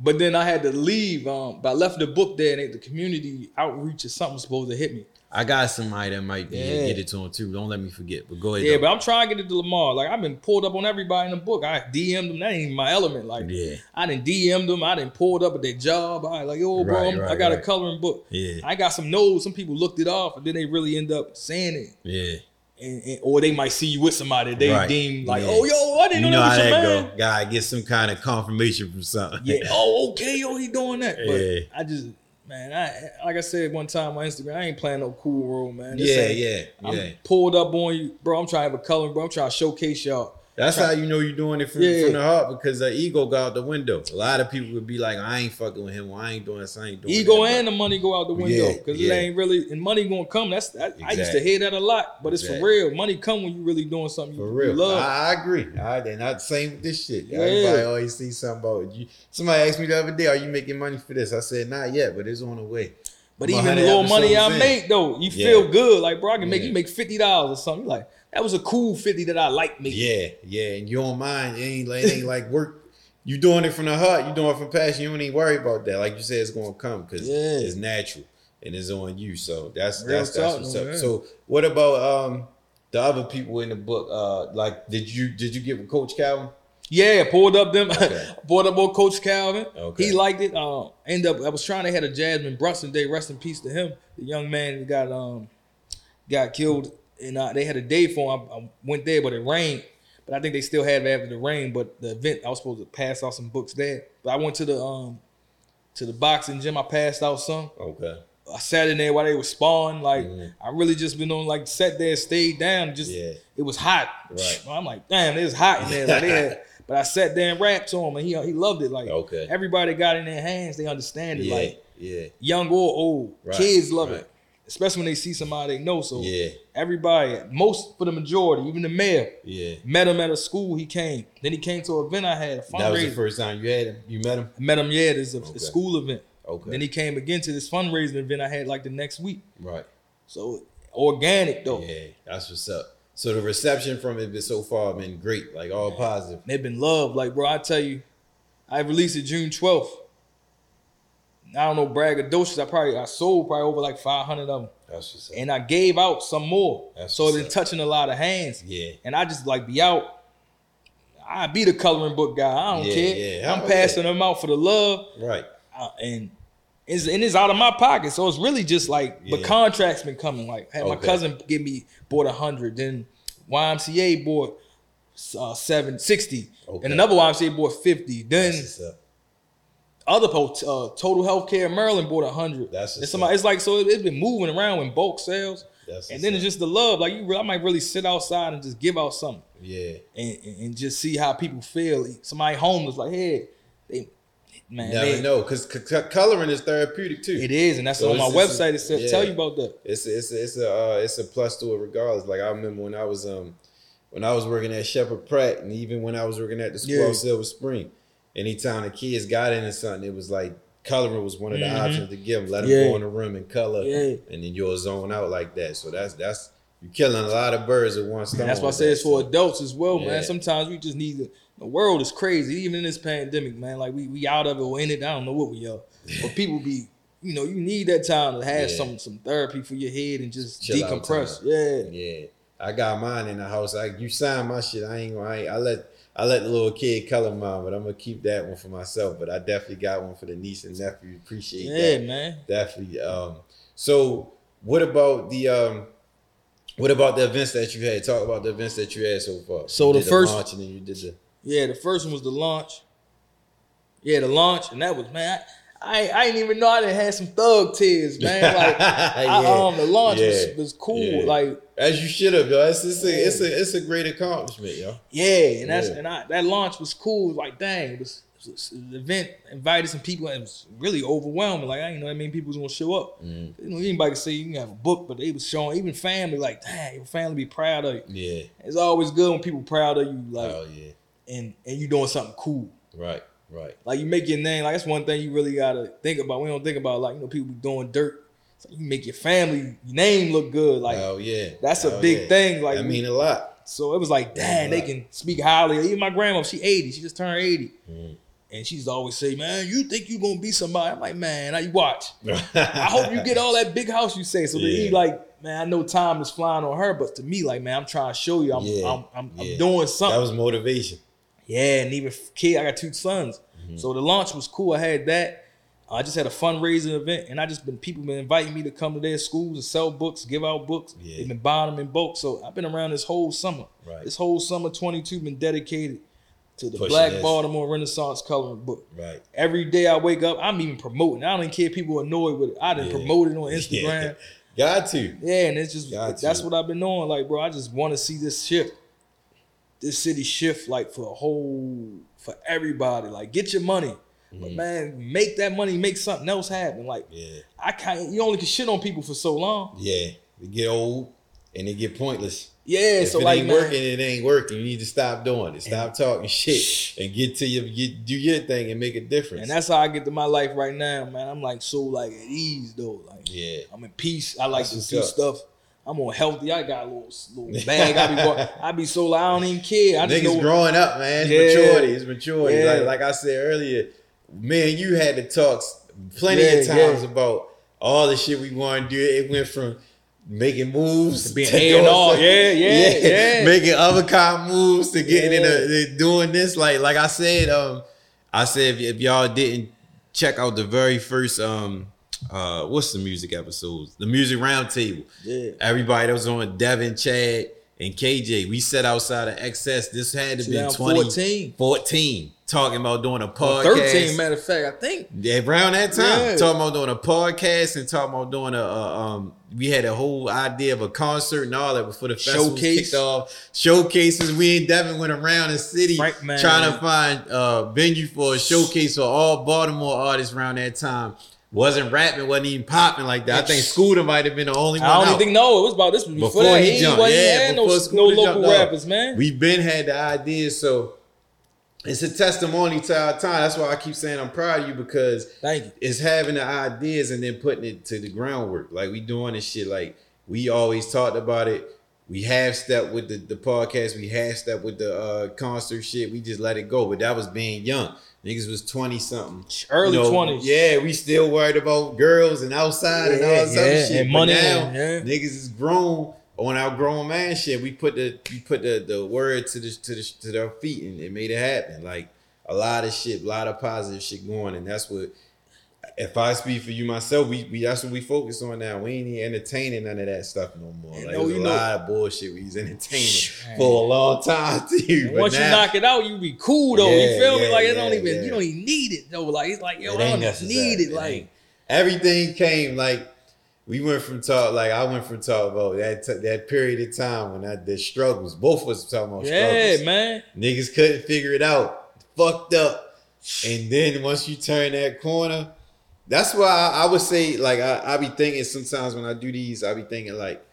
Speaker 4: But then I had to leave. Um, but I left the book there, and they, the community outreach or something supposed to hit me.
Speaker 3: I got somebody that might be
Speaker 4: Yeah.
Speaker 3: get it to him too. Don't let me forget. But go ahead.
Speaker 4: Yeah,
Speaker 3: though.
Speaker 4: but I'm trying to get it to Lamar. Like I've been pulled up on everybody in the book. I DM'd them. That ain't my element. Like
Speaker 3: Yeah.
Speaker 4: I didn't DM'd them. I didn't pulled up at their job. I like, yo, bro,
Speaker 3: Right,
Speaker 4: I'm- I
Speaker 3: right,
Speaker 4: got a coloring book.
Speaker 3: Yeah.
Speaker 4: I got some notes. Some people looked it off, and then they really end up saying it.
Speaker 3: yeah.
Speaker 4: And, and- or they might see you with somebody they
Speaker 3: Right.
Speaker 4: deem like,
Speaker 3: Yeah.
Speaker 4: oh, yo, I didn't
Speaker 3: You
Speaker 4: know,
Speaker 3: know
Speaker 4: that was your man.
Speaker 3: go. Gotta get some kind of confirmation from something.
Speaker 4: Yeah. Oh, okay, yo, he doing that. But
Speaker 3: Yeah.
Speaker 4: I just, man, I like I said one time on Instagram, I ain't playing no cool role, man. This
Speaker 3: yeah, yeah,
Speaker 4: I'm
Speaker 3: yeah.
Speaker 4: pulled up on you, bro. I'm trying to have a color, bro. I'm trying to showcase y'all.
Speaker 3: That's how you know you're doing it from,
Speaker 4: Yeah.
Speaker 3: from the heart because the ego go out the window. A lot of people would be like, I ain't fucking with him. Or, I ain't doing this. I ain't doing
Speaker 4: Ego
Speaker 3: that.
Speaker 4: and the money go out the window because
Speaker 3: yeah.
Speaker 4: it ain't really and money gonna come. That's that, I used to hear that a lot, but it's for real. Money come when you really doing something
Speaker 3: For
Speaker 4: you,
Speaker 3: real.
Speaker 4: you love.
Speaker 3: I, I agree. I and not the same with this shit.
Speaker 4: Yeah.
Speaker 3: Everybody always see something about you. Somebody asked me the other day, Are you making money for this? I said, Not yet, but it's on the way.
Speaker 4: but even the little money I
Speaker 3: in.
Speaker 4: make though, you
Speaker 3: Yeah.
Speaker 4: feel good. Like bro, I can make
Speaker 3: Yeah.
Speaker 4: you make fifty dollars or something. You like that was a cool fifty that I like making.
Speaker 3: Yeah, yeah. And you don't mind. It ain't like it ain't like work. You doing it from the heart. You doing it from passion. You don't even worry about that. Like you said, it's gonna come because
Speaker 4: Yeah.
Speaker 3: it's natural and it's on you. So that's
Speaker 4: Real
Speaker 3: that's that's what's up.
Speaker 4: man.
Speaker 3: So what about um the other people in the book? Uh, like did you did you get with Coach Calvin?
Speaker 4: Yeah, pulled up them,
Speaker 3: Okay.
Speaker 4: pulled up on Coach Calvin.
Speaker 3: Okay.
Speaker 4: He liked it. Um, end up, I was trying to have a Jasmine Brunson day. Rest in peace to him. The young man that got um got killed, and uh, they had a day for him. I, I went there, but it rained. But I think they still had it after the rain. But the event, I was supposed to pass out some books there. But I went to the um to the boxing gym. I passed out some.
Speaker 3: Okay.
Speaker 4: I sat in there while they were sparring. Like
Speaker 3: Mhm.
Speaker 4: I really just been on like sat there, stayed down. Just
Speaker 3: Yeah.
Speaker 4: it was hot.
Speaker 3: Right.
Speaker 4: I'm like, damn, it was hot in there. Like, had, but I sat there and rapped to him, and he he loved it. Like
Speaker 3: Okay.
Speaker 4: everybody got in their hands, they understand it.
Speaker 3: Yeah.
Speaker 4: Like
Speaker 3: yeah.
Speaker 4: young or old,
Speaker 3: Right,
Speaker 4: kids love
Speaker 3: right.
Speaker 4: it, especially when they see somebody they know. So
Speaker 3: Yeah.
Speaker 4: everybody, most for the majority, even the mayor,
Speaker 3: Yeah.
Speaker 4: met him at a school. He came. Then he came to an event I had, a
Speaker 3: That was the first time you had him. You met him.
Speaker 4: I met him. Yeah, there's a, a
Speaker 3: Okay.
Speaker 4: school event.
Speaker 3: Okay.
Speaker 4: Then he came again to this fundraising event I had like the next week.
Speaker 3: right.
Speaker 4: So organic though.
Speaker 3: Yeah. That's what's up. So the reception from it so far been great. Like all positive.
Speaker 4: They've been loved. Like, bro, I tell you, I released it June 12th. I don't know, braggadocious. I probably I sold probably over like 500 of them.
Speaker 3: That's what's up.
Speaker 4: And I gave out some more.
Speaker 3: That's
Speaker 4: so it's been touching a lot of hands.
Speaker 3: Yeah.
Speaker 4: And I just like be out. I be the coloring book guy. I don't
Speaker 3: Yeah,
Speaker 4: care.
Speaker 3: yeah.
Speaker 4: I'm
Speaker 3: Oh,
Speaker 4: passing them out for the love,
Speaker 3: Right.
Speaker 4: uh, and it's and it's out of my pocket. So it's really just like, but
Speaker 3: Yeah.
Speaker 4: contracts been coming. Like had my cousin give me bought a hundred, then YMCA bought uh, seven sixty,
Speaker 3: Okay.
Speaker 4: and another YMCA bought fifty. Then
Speaker 3: That's what's up.
Speaker 4: Other po- uh, Total Healthcare Maryland bought a hundred.
Speaker 3: That's
Speaker 4: and somebody, it's like so it, it's been moving around in bulk sales,
Speaker 3: That's
Speaker 4: and then it's just the love. Like you, re- I might really sit outside and just give out something
Speaker 3: Yeah.
Speaker 4: and, and, and just see how people feel. Somebody homeless, like, hey, they, man,
Speaker 3: Never
Speaker 4: they-
Speaker 3: know, because c- c- coloring is therapeutic too.
Speaker 4: it is, and that's
Speaker 3: So
Speaker 4: on my
Speaker 3: it's- it's a-
Speaker 4: website. It says
Speaker 3: yeah.
Speaker 4: tell you about that.
Speaker 3: It's a, it's a, it's a uh, it's a plus to it regardless. Like I remember when I was um when I was working at Sheppard Pratt, and even when I was working at the school
Speaker 4: Yeah.
Speaker 3: of Silver Spring, anytime the kids got into something, it was like coloring was one of the
Speaker 4: Mhm.
Speaker 3: options to give them. Let them
Speaker 4: Yeah.
Speaker 3: go in the room and color,
Speaker 4: Yeah.
Speaker 3: and then you'll zone out like that. So that's that's you're killing a lot of birds with one stone.
Speaker 4: And that's why I say
Speaker 3: that.
Speaker 4: it's for adults as well,
Speaker 3: Yeah.
Speaker 4: man. Sometimes we just need to, the world is crazy, even in this pandemic, man. Like we we out of it or in it. I don't know what we are, but people be, you know, you need that time to have
Speaker 3: Yeah.
Speaker 4: some some therapy for your head and just
Speaker 3: Chill
Speaker 4: decompress. Yeah,
Speaker 3: Yeah, I got mine in the house. I you sign my shit. I ain't gonna. I, ain't, I let I let the little kid color mine, but I'm gonna keep that one for myself. But I definitely got one for the niece and nephew. Appreciate that.
Speaker 4: yeah,
Speaker 3: that.
Speaker 4: man.
Speaker 3: Definitely. Um. So what about the um. What about the events that you had? Talk about the events that you had so far.
Speaker 4: So the first-
Speaker 3: launch and then you did the
Speaker 4: Yeah, the first one was the launch. Yeah, the launch, and that was man. I, I didn't even know I had some thug tears, man. Like I,
Speaker 3: Yeah.
Speaker 4: um, the launch
Speaker 3: Yeah.
Speaker 4: was, was cool.
Speaker 3: Yeah.
Speaker 4: Like
Speaker 3: as you should have, yo. It's, it's a it's a it's a great accomplishment, yo.
Speaker 4: Yeah, and that's and I, that launch was cool. Like, dang, it was, it was an event. Invited some people, and it was really overwhelming. Like, I didn't know that many people was gonna show up.
Speaker 3: Mm.
Speaker 4: You know, anybody could say you can have a book, but they was showing even family. Like, dang, your family be proud of you.
Speaker 3: Yeah.
Speaker 4: It's always good when people proud of you. Like,
Speaker 3: oh yeah.
Speaker 4: and and you doing something cool.
Speaker 3: Right. Right.
Speaker 4: Like you make your name. Like that's one thing you really gotta think about. We don't think about like you know people be doing dirt. So you make your family your name look good. Like
Speaker 3: oh yeah.
Speaker 4: that's a
Speaker 3: Oh,
Speaker 4: big
Speaker 3: yeah.
Speaker 4: thing. Like
Speaker 3: I mean a lot.
Speaker 4: So it was like, dang, they can speak highly. Even my grandma, she 80. She just turned 80.
Speaker 3: Mm.
Speaker 4: And she's always say, man, you think you gonna be somebody? I'm like, man, I watch. I hope you get all that big house you say. So
Speaker 3: Yeah.
Speaker 4: he like, man, I know time is flying on her, but to me, like, man, I'm trying to show you I'm
Speaker 3: Yeah.
Speaker 4: I'm, I'm. I'm doing something."
Speaker 3: That was motivation.
Speaker 4: Yeah, and even kid, I got two sons.
Speaker 3: Mm-hmm.
Speaker 4: So the launch was cool. I had that. I just had a fundraising event, and I just been people been inviting me to come to their schools and sell books, give out books.
Speaker 3: Yeah.
Speaker 4: They've been buying them in bulk. So I've been around this whole summer.
Speaker 3: Right.
Speaker 4: This whole summer 22 been dedicated to the
Speaker 3: Pushing
Speaker 4: Black
Speaker 3: this.
Speaker 4: Baltimore Renaissance coloring book.
Speaker 3: Right.
Speaker 4: Every day I wake up, I'm even promoting. I don't even care if people are annoyed with it. I done
Speaker 3: Yeah.
Speaker 4: promote it on Instagram.
Speaker 3: Got to.
Speaker 4: Yeah, and it's just
Speaker 3: Got
Speaker 4: that's
Speaker 3: you.
Speaker 4: what I've been doing. Like, bro, I just want to see this shift, this city shift, like for a whole for everybody. Like, get your money,
Speaker 3: Mm-hmm.
Speaker 4: but man, make that money, make something else happen. Like,
Speaker 3: Yeah.
Speaker 4: I can't. You only can shit on people for so long.
Speaker 3: Yeah. They get old and they get pointless.
Speaker 4: Yeah,
Speaker 3: if
Speaker 4: so
Speaker 3: it
Speaker 4: like,
Speaker 3: ain't
Speaker 4: man,
Speaker 3: working, it ain't working. You need to stop doing it. Stop talking shit and get to your get do your thing and make a difference.
Speaker 4: and that's how I get to my life right now, man. I'm like so like at ease though. Like,
Speaker 3: yeah.
Speaker 4: I'm in peace. I like
Speaker 3: That's
Speaker 4: to do stuff. I'm on healthy. I got a little, little bag. I be, I be so I don't even care. I just
Speaker 3: Niggas
Speaker 4: know,
Speaker 3: growing up, man. It's
Speaker 4: Yeah.
Speaker 3: maturity. It's maturity.
Speaker 4: Yeah.
Speaker 3: Like, like I said earlier, man, you had to talk plenty of times
Speaker 4: yeah.
Speaker 3: about all the shit we want to do. It went from making moves
Speaker 4: Being
Speaker 3: to
Speaker 4: A and
Speaker 3: doing
Speaker 4: R.
Speaker 3: some-
Speaker 4: Yeah, yeah, yeah.
Speaker 3: making other kind moves to getting
Speaker 4: Yeah.
Speaker 3: in a, doing this. Like, like I said, um, I said if, if y'all didn't check out the very first um uh what's the music episodes? The music roundtable.
Speaker 4: Yeah.
Speaker 3: Everybody that was on Devin, Chad, and KJ. We sat outside of XS. This had to be
Speaker 4: 2014.
Speaker 3: 2014. Talking about doing a podcast.
Speaker 4: 13, matter of fact, I think.
Speaker 3: Yeah, around that time,
Speaker 4: Yeah.
Speaker 3: talking about doing a podcast and talking about doing a, a um. We had a whole idea of a concert and all that before the festival
Speaker 4: Showcase.
Speaker 3: kicked off. Showcases. We and Devin went around the city
Speaker 4: man.
Speaker 3: trying to find a venue for a showcase for all Baltimore artists around that time. Wasn't rapping, wasn't even popping like that. I think Scooter might have been the only one.
Speaker 4: I don't
Speaker 3: out.
Speaker 4: think no. It was about this was before,
Speaker 3: Before
Speaker 4: that.
Speaker 3: he
Speaker 4: He,
Speaker 3: jumped,
Speaker 4: wasn't
Speaker 3: yeah,
Speaker 4: no, no local
Speaker 3: jumped
Speaker 4: rappers, man.
Speaker 3: We've been had the ideas, so it's a testimony to our time. That's why I keep saying I'm proud of you because
Speaker 4: Thank you.
Speaker 3: it's having the ideas and then putting it to the groundwork. Like we doing this shit. Like we always talked about it. We have stepped with the, the podcast. We have stepped with the uh, concert shit. We just let it go. But that was being young. Niggas was 20 something.
Speaker 4: Early
Speaker 3: You know,
Speaker 4: 20s.
Speaker 3: Yeah, we still worried about girls and outside and all
Speaker 4: Yeah,
Speaker 3: other
Speaker 4: yeah,
Speaker 3: shit.
Speaker 4: and
Speaker 3: But
Speaker 4: money
Speaker 3: now
Speaker 4: yeah.
Speaker 3: niggas is grown. on our grown man shit, we put the we put the the word to the to the to their feet and it made it happen. Like a lot of shit, a lot of positive shit going, and that's what. If I speak for you myself, we, we that's what we focus on now. We ain't even entertaining none of that stuff no more.
Speaker 4: And
Speaker 3: Like
Speaker 4: no, you
Speaker 3: a
Speaker 4: know-
Speaker 3: lot of bullshit we was entertaining
Speaker 4: Man.
Speaker 3: for a long time too.
Speaker 4: Once you knock it out, you be cool though.
Speaker 3: Yeah,
Speaker 4: you feel me?
Speaker 3: yeah,
Speaker 4: Like it don't even
Speaker 3: yeah.
Speaker 4: you don't even need it though. Like it's like yo,
Speaker 3: It
Speaker 4: I don't
Speaker 3: necessary.
Speaker 4: need it.
Speaker 3: It
Speaker 4: Like
Speaker 3: ain't. everything came like we went from talk like I went from talk about that t- that period of time when I the struggles. Both of us talking about
Speaker 4: yeah,
Speaker 3: struggles.
Speaker 4: man.
Speaker 3: Niggas couldn't figure it out. Fucked up. And then once you turn that corner, that's why I, I would say like I, I be thinking sometimes when I do these, I be thinking like,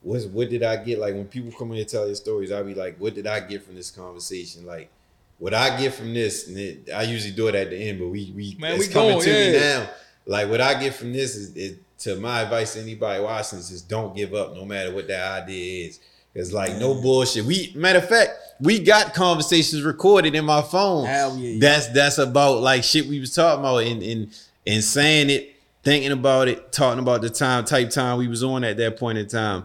Speaker 3: what's what did I get? Like when people come in and tell their stories, I be like, what did I get from this conversation? Like what I get from this, and it, I usually do it at the end, but we we
Speaker 4: Man,
Speaker 3: it's
Speaker 4: we
Speaker 3: coming
Speaker 4: going,
Speaker 3: to me now. Like what I get from this is, is to my advice to anybody watching is don't give up no matter what that idea is. It's like no bullshit. We matter of fact, we got conversations recorded in my phone.
Speaker 4: Hell yeah.
Speaker 3: That's that's about like shit we was talking about and and and saying it, thinking about it, talking about the time type time we was on at that point in time.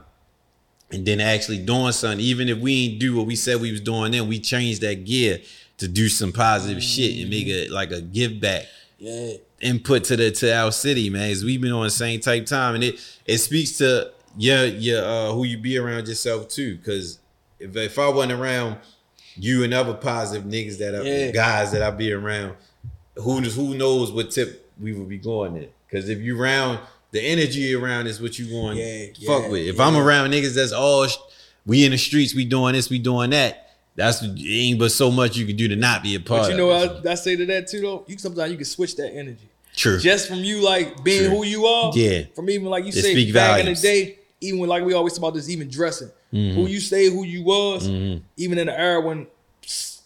Speaker 3: And then actually doing something, even if we ain't do what we said we was doing, then we changed that gear to do some positive shit and make it like a give back
Speaker 4: Yeah.
Speaker 3: input to the to our city, man. Is we've been on the same type time, and it it speaks to your your uh, who you be around yourself too. Because if if I wasn't around you and other positive niggas that are
Speaker 4: Yeah.
Speaker 3: guys that I be around, who who knows what tip we would be going in. Because if you round the energy around is what you going
Speaker 4: Yeah,
Speaker 3: fuck
Speaker 4: yeah,
Speaker 3: with. If
Speaker 4: yeah.
Speaker 3: I'm around niggas that's all sh- we in the streets, we doing this, we doing that. That's it ain't but so much you can do to not be a part.
Speaker 4: But you know
Speaker 3: it.
Speaker 4: what I, I say to that too though? You sometimes you can switch that energy.
Speaker 3: True.
Speaker 4: Just from you like being
Speaker 3: True.
Speaker 4: who you are.
Speaker 3: Yeah.
Speaker 4: From even like you
Speaker 3: It
Speaker 4: say back
Speaker 3: volumes.
Speaker 4: in the day, even when like we always talk about this, even dressing.
Speaker 3: Mm-hmm.
Speaker 4: Who you say who you was, even in the era when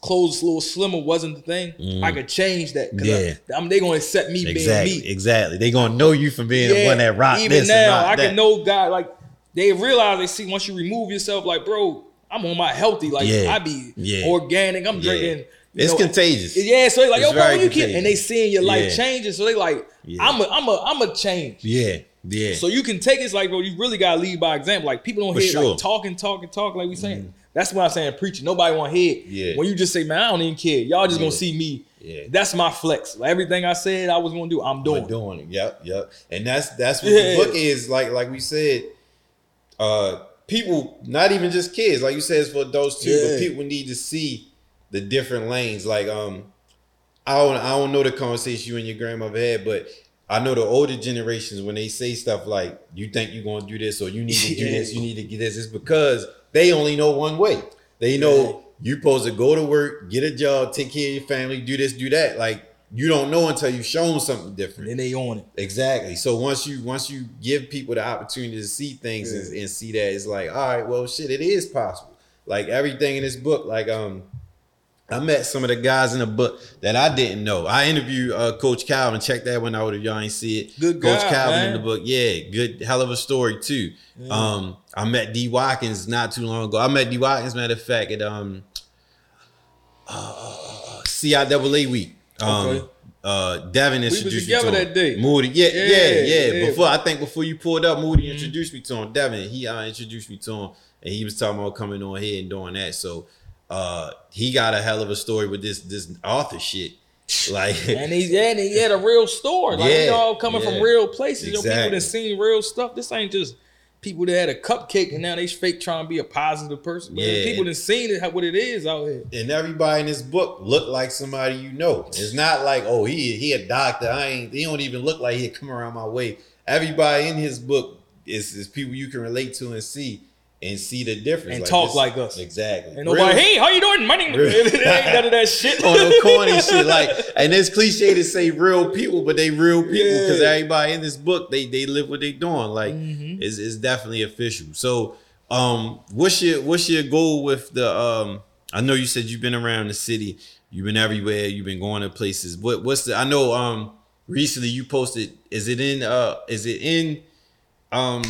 Speaker 4: clothes a little slimmer wasn't the thing, I mm. could change that.
Speaker 3: Yeah.
Speaker 4: I, I mean, they gonna accept me
Speaker 3: Exactly,
Speaker 4: being me.
Speaker 3: exactly. They gonna know you from being the one that rock
Speaker 4: even now, I
Speaker 3: that.
Speaker 4: can know God like they realize they see once you remove yourself, like bro, I'm on my healthy. Like
Speaker 3: Yeah.
Speaker 4: I be
Speaker 3: Yeah.
Speaker 4: organic. I'm
Speaker 3: Yeah.
Speaker 4: drinking.
Speaker 3: It's
Speaker 4: know,
Speaker 3: contagious.
Speaker 4: Yeah, so they like,
Speaker 3: It's
Speaker 4: yo, bro, you can and they seeing your life
Speaker 3: Yeah.
Speaker 4: changing. So they like,
Speaker 3: Yeah.
Speaker 4: I'm a I'm a I'm a change.
Speaker 3: Yeah, yeah.
Speaker 4: So you can take it like, bro, you really gotta lead by example. Like people don't
Speaker 3: For
Speaker 4: hear
Speaker 3: sure.
Speaker 4: Like talking, talking, talking, like we saying. Mm. That's what I'm saying, preaching. Nobody want to hear. it.
Speaker 3: Yeah.
Speaker 4: When you just say, man, I don't even care. Y'all just gonna see me.
Speaker 3: Yeah.
Speaker 4: That's my flex. Like everything I said I was gonna do, I'm doing.
Speaker 3: We're doing it. Yep, yep. And that's that's what
Speaker 4: Yeah.
Speaker 3: the book is. Like like we said, uh people, not even just kids, like you said, it's for adults too,
Speaker 4: Yeah.
Speaker 3: but people need to see the different lanes. Like um I don't I don't know the conversation you and your grandmother had, but I know the older generations when they say stuff like you think you're gonna do this or you need to do
Speaker 4: Yeah.
Speaker 3: this, you need to get this, it's because they only know one way. They know you're supposed to go to work, get a job, take care of your family, do this, do that. Like you don't know until you've shown something different.
Speaker 4: And then they own it.
Speaker 3: Exactly. So once you once you give people the opportunity to see things and, and see that, it's like, all right, well, shit, it is possible. Like everything in this book, like um, I met some of the guys in the book that I didn't know. I interviewed uh, Coach Calvin. Check that one out if y'all ain't see it.
Speaker 4: Good
Speaker 3: Coach
Speaker 4: guy,
Speaker 3: Calvin in the book. Yeah, good, hell of a story too. Um, I met D Watkins not too long ago. I met D Watkins, matter of fact, at um, uh, CIAA week. Um,
Speaker 4: Okay.
Speaker 3: uh, Devin
Speaker 4: was
Speaker 3: introduced me to
Speaker 4: together
Speaker 3: him.
Speaker 4: that day.
Speaker 3: Moody, yeah, yeah,
Speaker 4: Yeah,
Speaker 3: yeah.
Speaker 4: yeah. Mm-hmm.
Speaker 3: Before I think before you pulled up, Moody introduced me to him. Devin, he uh, introduced me to him, and he was talking about coming on here and doing that. So uh, he got a hell of a story with this this author shit. Like,
Speaker 4: And he, yeah, and he had a real story. Like we
Speaker 3: Yeah,
Speaker 4: all coming from real places. You know, people that seen real stuff. This ain't just people that had a cupcake and now they fake trying to be a positive person. But
Speaker 3: Yeah.
Speaker 4: people that seen it what it is out here.
Speaker 3: and everybody in this book look like somebody you know. It's not like, oh, he he a doctor. I ain't. He don't even look like he come around my way. Everybody in his book is is people you can relate to and see and see the difference
Speaker 4: And talk
Speaker 3: this-
Speaker 4: like us.
Speaker 3: Exactly.
Speaker 4: And nobody, hey, how you doing? My name ain't none of that shit.
Speaker 3: on the corny shit. Like, and it's cliche to say real people, but they real people because
Speaker 4: Yeah.
Speaker 3: everybody in this book they they live what they doing. Like,
Speaker 4: Mm-hmm.
Speaker 3: it's, it's definitely official. So, um, what's your what's your goal with the um? I know you said you've been around the city, you've been everywhere, you've been going to places. What what's the? I know um recently you posted. Is it in uh? Is it in um?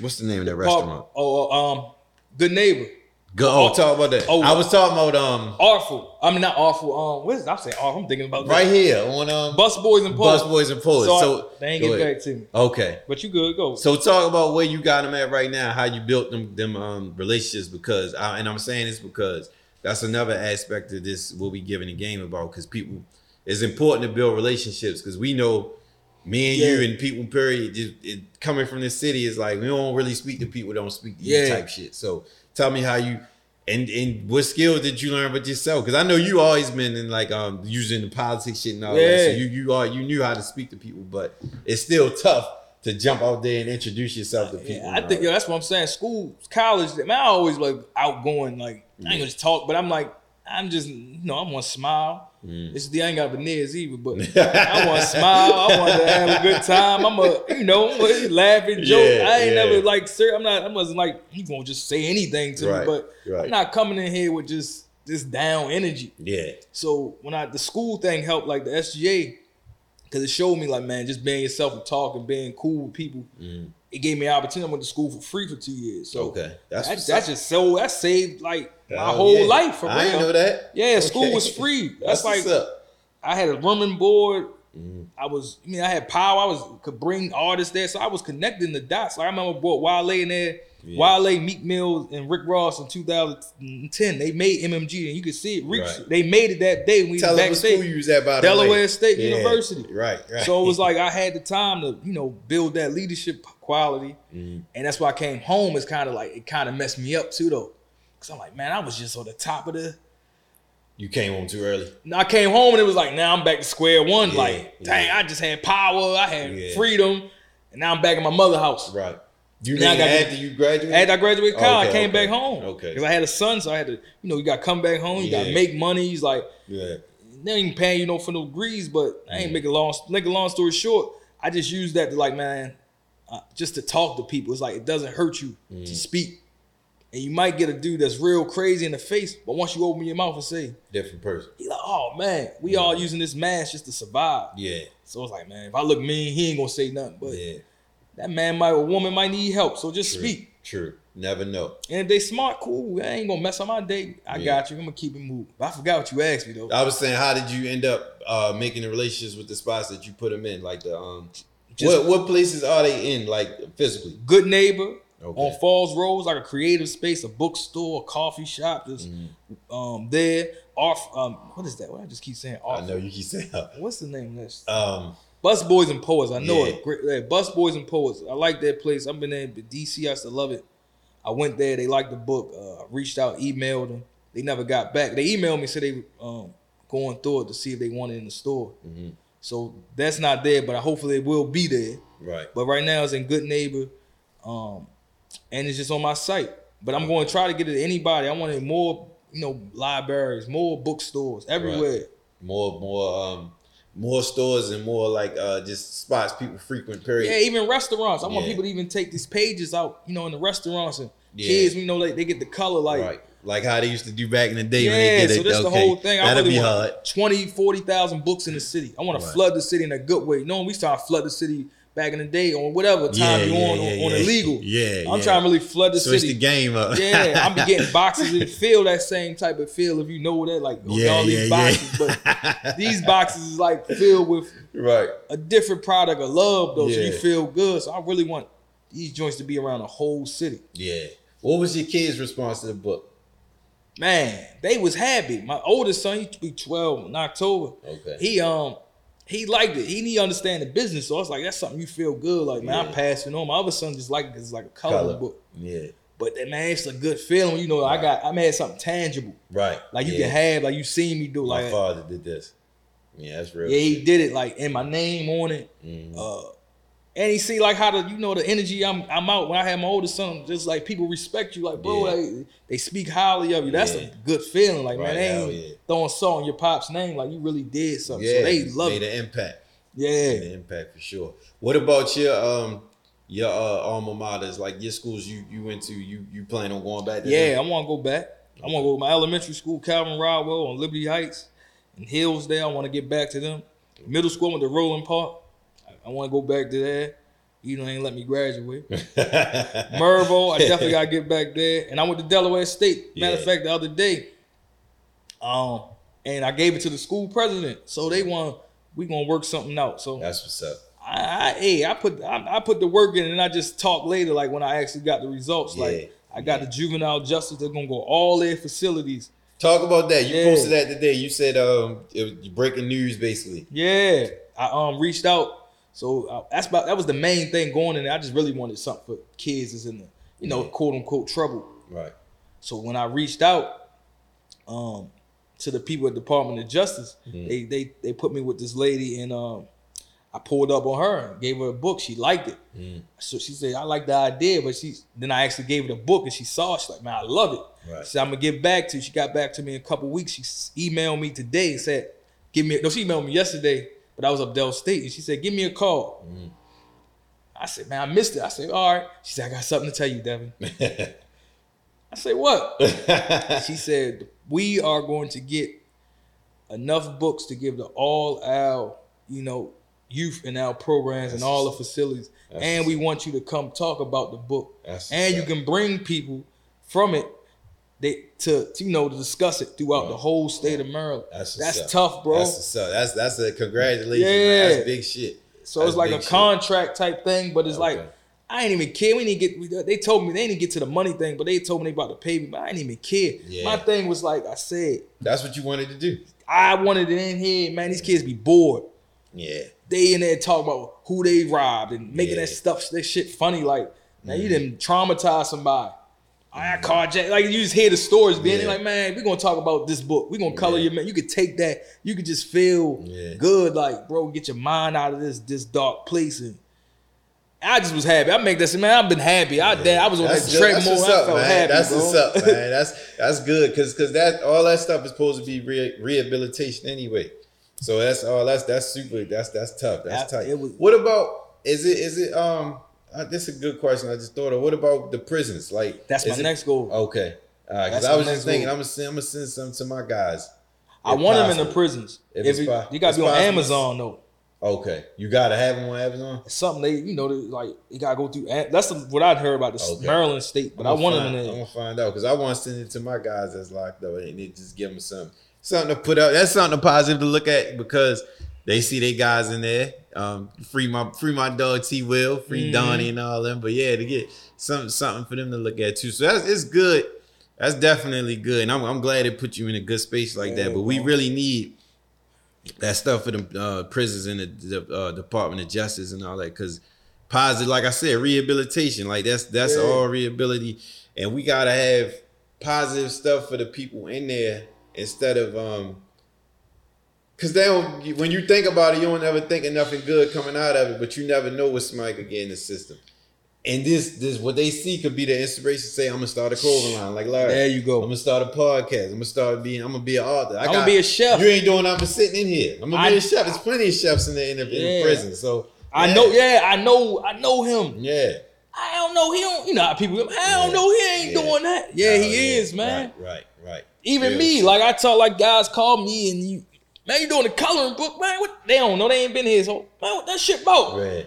Speaker 3: What's the name of that restaurant?
Speaker 4: Oh, um, good neighbor.
Speaker 3: Go. Oh,
Speaker 4: Oh,
Speaker 3: talk about that.
Speaker 4: oh.
Speaker 3: I was talking about um
Speaker 4: Awful. I mean, not awful. Um, what is I'm saying? Awful. I'm thinking about
Speaker 3: right
Speaker 4: that.
Speaker 3: here on um
Speaker 4: Bus boys and
Speaker 3: Bus. Boys and Poets.
Speaker 4: So,
Speaker 3: So,
Speaker 4: I, they ain't get back to me.
Speaker 3: Okay.
Speaker 4: But you good? Go.
Speaker 3: So talk about where you got them at right now, how you built them them um relationships because I, and I'm saying this because that's another aspect of this what we giving the game about because people it's important to build relationships because we know me and you and people period just, it, coming from the city is like we don't really speak to people that don't speak to you
Speaker 4: Yeah.
Speaker 3: type shit. So tell me how you and and what skills did you learn about yourself? Because I know you always been in like um using the politics shit and all that. So you you are you knew how to speak to people, but it's still tough to jump out there and introduce yourself to people.
Speaker 4: Yeah, I think yo, that's what I'm saying. School, college, man, I always like outgoing. Like I ain't gonna just talk, but I'm like, I'm just, you know, I want to smile.
Speaker 3: Mm.
Speaker 4: This the I ain't got veneers either, but I want to smile. I want to have a good time. I'm a, you know, laughing, joke.
Speaker 3: Yeah,
Speaker 4: I ain't
Speaker 3: yeah.
Speaker 4: never like, sir, I'm not. I wasn't like you gonna just say anything to
Speaker 3: Right,
Speaker 4: me, but
Speaker 3: right.
Speaker 4: I'm not coming in here with just this down energy.
Speaker 3: Yeah,
Speaker 4: So when I the school thing helped, like the SGA, because it showed me like man, just being yourself and talking, being cool with people. It gave me an opportunity. I went to school for free for two years. So.
Speaker 3: Okay. That's
Speaker 4: that's
Speaker 3: what's
Speaker 4: that's just so that saved like my
Speaker 3: Oh,
Speaker 4: whole
Speaker 3: yeah.
Speaker 4: life for
Speaker 3: I
Speaker 4: real.
Speaker 3: know that.
Speaker 4: Yeah, school was free. That's,
Speaker 3: That's
Speaker 4: like. I had a room and board.
Speaker 3: Mm-hmm.
Speaker 4: I was, I mean, I had power. I was could bring artists there, so I was connecting the dots. Like I remember brought Wale in there.
Speaker 3: Yeah.
Speaker 4: Wale, Meek Mills, and Rick Ross in 2010. They made MMG, and you could see it reach.
Speaker 3: Right.
Speaker 4: They made it that day when we
Speaker 3: Tell
Speaker 4: was
Speaker 3: them school you was at by the
Speaker 4: Delaware. State
Speaker 3: Yeah.
Speaker 4: University.
Speaker 3: Right, right.
Speaker 4: So it was like I had the time to, you know, build that leadership quality.
Speaker 3: Mm-hmm.
Speaker 4: And that's why I came home. It's kind of like, it kind of messed me up too, though. Cause I'm like, man, I was just on the top of the.
Speaker 3: you came home too early.
Speaker 4: I came home and it was like, now I'm back to square one.
Speaker 3: Yeah,
Speaker 4: like, dang,
Speaker 3: yeah.
Speaker 4: I just had power. I had
Speaker 3: Yeah.
Speaker 4: freedom. And now I'm back in my mother house.
Speaker 3: Right. You
Speaker 4: Now got-
Speaker 3: after you graduated?
Speaker 4: After I graduated college,
Speaker 3: Okay,
Speaker 4: I came
Speaker 3: okay.
Speaker 4: back home.
Speaker 3: Okay.
Speaker 4: Because I had a son, so I had to, you know, you got to come back home. You got to make money. He's like,
Speaker 3: Yeah.
Speaker 4: they ain't paying you no for no degrees, but I
Speaker 3: Mm.
Speaker 4: ain't making long make a long story short. I just used that to like, man, uh, just to talk to people. It's like it doesn't hurt you
Speaker 3: Mm.
Speaker 4: to speak, and you might get a dude that's real crazy in the face, but once you open your mouth and say,
Speaker 3: Different person.
Speaker 4: he like, oh man, we all using this mask just to survive.
Speaker 3: Yeah.
Speaker 4: So it's like, man, if I look mean, he ain't gonna say nothing, but
Speaker 3: Yeah.
Speaker 4: that man might, a woman might need help, so just
Speaker 3: True.
Speaker 4: speak.
Speaker 3: True. Never know.
Speaker 4: And if they smart, cool. I ain't gonna mess up my day. I
Speaker 3: Yeah.
Speaker 4: got you. I'm gonna keep it moving. But I forgot what you asked me though.
Speaker 3: I was saying, how did you end up uh, making the relationships with the spots that you put them in? Like the um,
Speaker 4: Just-
Speaker 3: what what places are they in? Like physically?
Speaker 4: good neighbor
Speaker 3: Okay.
Speaker 4: on Falls Road, like a creative space, a bookstore, a coffee shop, just um there. Off um what is that? What I just keep saying off.
Speaker 3: I know you keep saying.
Speaker 4: What's the name of this?
Speaker 3: Um,
Speaker 4: Busboys and Poets. I know
Speaker 3: Yeah.
Speaker 4: it. Great, yeah, Busboys and Poets. I like that place. I've been there in DC. I used to love it. I went there. They liked the book. Uh, reached out, emailed them. They never got back. They emailed me, said they were um going through it to see if they wanted it in the store.
Speaker 3: Mm-hmm.
Speaker 4: So that's not there, but hopefully it will be there.
Speaker 3: right.
Speaker 4: But right now it's in Good Neighbor, um, and it's just on my site. But I'm going to try to get it to anybody. I want it more, you know, libraries, more bookstores, everywhere.
Speaker 3: More more um more stores and more like uh just spots people frequent. Period.
Speaker 4: Yeah, even restaurants. I want people to even take these pages out, you know, in the restaurants and
Speaker 3: Yeah.
Speaker 4: kids. You know, like they get the color, like
Speaker 3: right. Like how they used to do back in the day when they
Speaker 4: yeah.
Speaker 3: it.
Speaker 4: So that's
Speaker 3: okay.
Speaker 4: the whole thing. I really
Speaker 3: be
Speaker 4: want
Speaker 3: hard.
Speaker 4: 20, 40,000 books in the city. I want to
Speaker 3: Right.
Speaker 4: flood the city in a good way. You know, we started to flood the city back in the day on whatever time
Speaker 3: Yeah,
Speaker 4: you
Speaker 3: yeah,
Speaker 4: on
Speaker 3: yeah,
Speaker 4: on,
Speaker 3: yeah.
Speaker 4: illegal.
Speaker 3: Yeah,
Speaker 4: I'm
Speaker 3: yeah.
Speaker 4: trying to really flood the
Speaker 3: Switch
Speaker 4: city.
Speaker 3: the game up.
Speaker 4: Yeah, I'm be getting boxes and feel that same type of feel if you know that, like oh,
Speaker 3: Yeah,
Speaker 4: all these boxes.
Speaker 3: yeah.
Speaker 4: But these boxes is like filled with
Speaker 3: right.
Speaker 4: a different product of love though, so you
Speaker 3: Yeah.
Speaker 4: feel good. So I really want these joints to be around the whole city.
Speaker 3: Yeah. What was your kids' response to the book?
Speaker 4: Man, they was happy. My oldest son, he be 12 in October.
Speaker 3: Okay.
Speaker 4: He um he liked it. He need to understand the business. So I was like, that's something you feel good. Like, man,
Speaker 3: Yeah.
Speaker 4: I'm passing on. My other son just like it's like a coloring
Speaker 3: Color.
Speaker 4: book.
Speaker 3: Yeah.
Speaker 4: But that man, it's a good feeling. You know, I got I'm had something tangible.
Speaker 3: Right.
Speaker 4: Like you
Speaker 3: yeah.
Speaker 4: can have, like you seen me do.
Speaker 3: My
Speaker 4: Like
Speaker 3: father did this. Yeah, that's real.
Speaker 4: Yeah, he did it like in my name on it.
Speaker 3: Mhm.
Speaker 4: Uh, and he see like how the you know the energy I'm I'm out when I had my oldest son. Just like people respect you, like bro,
Speaker 3: Yeah.
Speaker 4: like, they speak highly of you. That's
Speaker 3: Yeah.
Speaker 4: a good feeling. Like
Speaker 3: Right,
Speaker 4: man, they ain't
Speaker 3: yeah.
Speaker 4: throwing salt on your pop's name. Like you really did something.
Speaker 3: Yeah,
Speaker 4: so they love
Speaker 3: made
Speaker 4: it.
Speaker 3: an impact.
Speaker 4: Yeah,
Speaker 3: Made an impact for sure. What about your um your uh, alma maters, like your schools you you went to? You you plan on going back?
Speaker 4: Yeah.
Speaker 3: them?
Speaker 4: I want to go back. I want to go to my elementary school, Calvin Rodwell on Liberty Heights, and Hillsdale. I want to get back to them. Middle school I went to Roland Park. I, want to go back to that. You know, ain't let me graduate. Mervo, I definitely gotta get back there. And I went to Delaware State. Matter of fact, the other day, um, and I gave it to the school president. So they want we gonna work something out. So
Speaker 3: That's what's up.
Speaker 4: I, I hey, I put I, I put the work in, and I just talk later, like when I actually got the results.
Speaker 3: Yeah,
Speaker 4: Like I got the juvenile justice. They're gonna go all their facilities.
Speaker 3: Talk about that. You
Speaker 4: Yeah.
Speaker 3: posted that today. You said um it was breaking news basically.
Speaker 4: Yeah, I um reached out. So uh, that's about that was the main thing going in there. I just really wanted something for kids that's in the you know quote unquote trouble.
Speaker 3: Right.
Speaker 4: So when I reached out um to the people at the Department of Justice,
Speaker 3: Mhm.
Speaker 4: they they they put me with this lady and um I pulled up on her and gave her a book. She liked it.
Speaker 3: Mm.
Speaker 4: So she said, I like the idea, but she then I actually gave her the book and she saw it. She's like, man, I love it.
Speaker 3: Right.
Speaker 4: She said, I'm gonna get back to you. She got back to me in a couple weeks. She emailed me today and said, give me no, she emailed me yesterday, but I was up Del State and she said, give me a call.
Speaker 3: Mm.
Speaker 4: I said, man, I missed it. I said, all right. She said, I got something to tell you, Devin. I said, what? she said, we are going to get enough books to give to all our, you know, youth in our programs and all the facilities. and we want you to come talk about the book. And you can bring people from it they to, to you know to discuss it throughout the whole state of Maryland.
Speaker 3: That's
Speaker 4: That's, tough, bro.
Speaker 3: That's. That's that's a congratulations. man. That's big shit.
Speaker 4: so
Speaker 3: that's
Speaker 4: it's like a
Speaker 3: shit.
Speaker 4: contract type thing, but it's like I ain't even care. We didn't get. They told me they didn't get to the money thing, but they told me they about to pay me. But I didn't even care.
Speaker 3: Yeah.
Speaker 4: My thing was like I said,
Speaker 3: That's what you wanted to do.
Speaker 4: I wanted it in here. Man, these kids be bored.
Speaker 3: Yeah.
Speaker 4: They in there talking about who they robbed and making
Speaker 3: Yeah.
Speaker 4: that stuff, that shit funny. Like, man, you
Speaker 3: Mhm.
Speaker 4: didn't traumatize somebody. I carjacked. Like you just hear the stories, being
Speaker 3: Yeah.
Speaker 4: like, man, we're gonna talk about this book. We're gonna color
Speaker 3: Yeah.
Speaker 4: your man. You could take that. You could just feel
Speaker 3: Yeah.
Speaker 4: good, like, bro, get your mind out of this this dark place. And I just was happy. I make this man. I've been happy. I. I was on
Speaker 3: That's
Speaker 4: that treadmill.
Speaker 3: That's what's
Speaker 4: I
Speaker 3: up,
Speaker 4: felt
Speaker 3: man.
Speaker 4: happy,
Speaker 3: That's
Speaker 4: bro.
Speaker 3: what's up, man. That's that's good because because that all that stuff is supposed to be re- rehabilitation anyway. So that's all. That's that's super. That's that's tough. That's
Speaker 4: I-
Speaker 3: tight.
Speaker 4: was-
Speaker 3: what about is it is it um? Uh, this is a good question. I just thought of. What about the prisons? Like
Speaker 4: That's my
Speaker 3: it-
Speaker 4: next goal.
Speaker 3: Okay. Because
Speaker 4: That's
Speaker 3: I was just thinking,
Speaker 4: goal.
Speaker 3: I'm gonna send, I'm gonna send some to my guys.
Speaker 4: I want them in the prisons.
Speaker 3: If
Speaker 4: If it- you gotta be on
Speaker 3: possible.
Speaker 4: Amazon though.
Speaker 3: Okay, you gotta have them on Amazon.
Speaker 4: It's something they, you know, they, like you gotta go through. That's what I'd heard about the
Speaker 3: Okay.
Speaker 4: Maryland state, but i want
Speaker 3: find,
Speaker 4: them in
Speaker 3: I'm gonna find out because I want to send it to my guys that's locked up and they just give them some something to put out. That's something positive to look at because they see their guys in there. Um, free my free my dog T Will, free
Speaker 4: Mhm.
Speaker 3: Donnie and all them. But yeah, to get something something for them to look at too. So that's it's good. That's definitely good, and I'm, I'm glad it put you in a good space like
Speaker 4: Yeah,
Speaker 3: that. But we really need that stuff for the uh, prisons and the, the uh, Department of Justice and all that because positive, like I said, rehabilitation. Like that's that's
Speaker 4: Yeah.
Speaker 3: all rehabilitation, and we gotta have positive stuff for the people in there instead of um. Cause they don't. When you think about it, you don't ever think of nothing good coming out of it, but you never know what somebody could get in the system. And this, this, what they see could be the inspiration. to Say, I'm gonna start a clothing line, like Larry.
Speaker 4: There you go.
Speaker 3: I'm gonna start a podcast. I'm gonna start being. I'm gonna be an author. I
Speaker 4: I'm gonna be a chef.
Speaker 3: You ain't doing nothing sitting in here. I'm gonna
Speaker 4: I-
Speaker 3: be a chef. There's plenty of chefs in the in the, in the prison. So
Speaker 4: I know, yeah, I know, I know him.
Speaker 3: yeah.
Speaker 4: I don't know, he don't. You know how people. Go, I don't
Speaker 3: Yeah.
Speaker 4: know, he ain't
Speaker 3: Yeah.
Speaker 4: doing that. Yeah,
Speaker 3: Oh,
Speaker 4: he is, man.
Speaker 3: Right, right, right.
Speaker 4: Even
Speaker 3: Real
Speaker 4: me, like I talk, like guys call me and you, man, you doing the coloring book, man? What? They don't know. They ain't been here, so man, what that shit about?
Speaker 3: Right,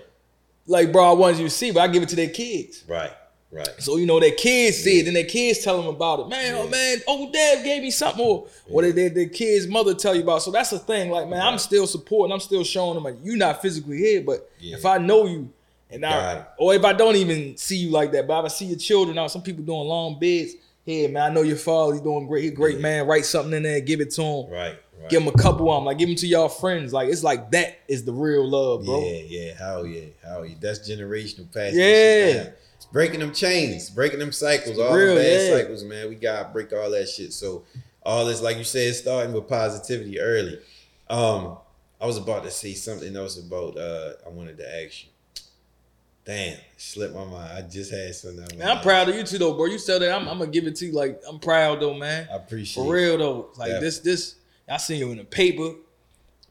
Speaker 4: Like, bro, I wanted you to see, but I give it to their kids.
Speaker 3: right, right.
Speaker 4: So you know their kids see it, then their kids tell them about it. Man, oh man, oh dad gave me something, or what did their, their kids' mother tell you about? So that's the thing. Like, man, I'm still supporting. I'm still showing them like you not physically here, but
Speaker 3: Yeah.
Speaker 4: if I know you, and I, or if I don't even see you like that, but if I see your children out, some people doing long bids. Hey man, I know your father. He's doing great. He's a great
Speaker 3: Yeah.
Speaker 4: man. Write something in there, give it to him.
Speaker 3: Right, right.
Speaker 4: Give him a couple of them. Like give them to y'all friends. Like it's like that is the real love, bro.
Speaker 3: Yeah, yeah, hell yeah, hell yeah. That's generational passing.
Speaker 4: Yeah.
Speaker 3: It's breaking them chains, breaking them cycles, all
Speaker 4: Real,
Speaker 3: the bad
Speaker 4: yeah.
Speaker 3: cycles, man. We gotta break all that shit. So all this, like you said, starting with positivity early. Um, I was about to say something else about. uh I wanted to ask you. Damn, slipped my mind. I just had something.
Speaker 4: Man, I'm
Speaker 3: mind.
Speaker 4: proud of you too, though, bro. You said that. I'm, I'm gonna give it to you. Like I'm proud, though, man.
Speaker 3: I appreciate.
Speaker 4: For real though, like
Speaker 3: Yeah.
Speaker 4: this, this I seen you in the paper,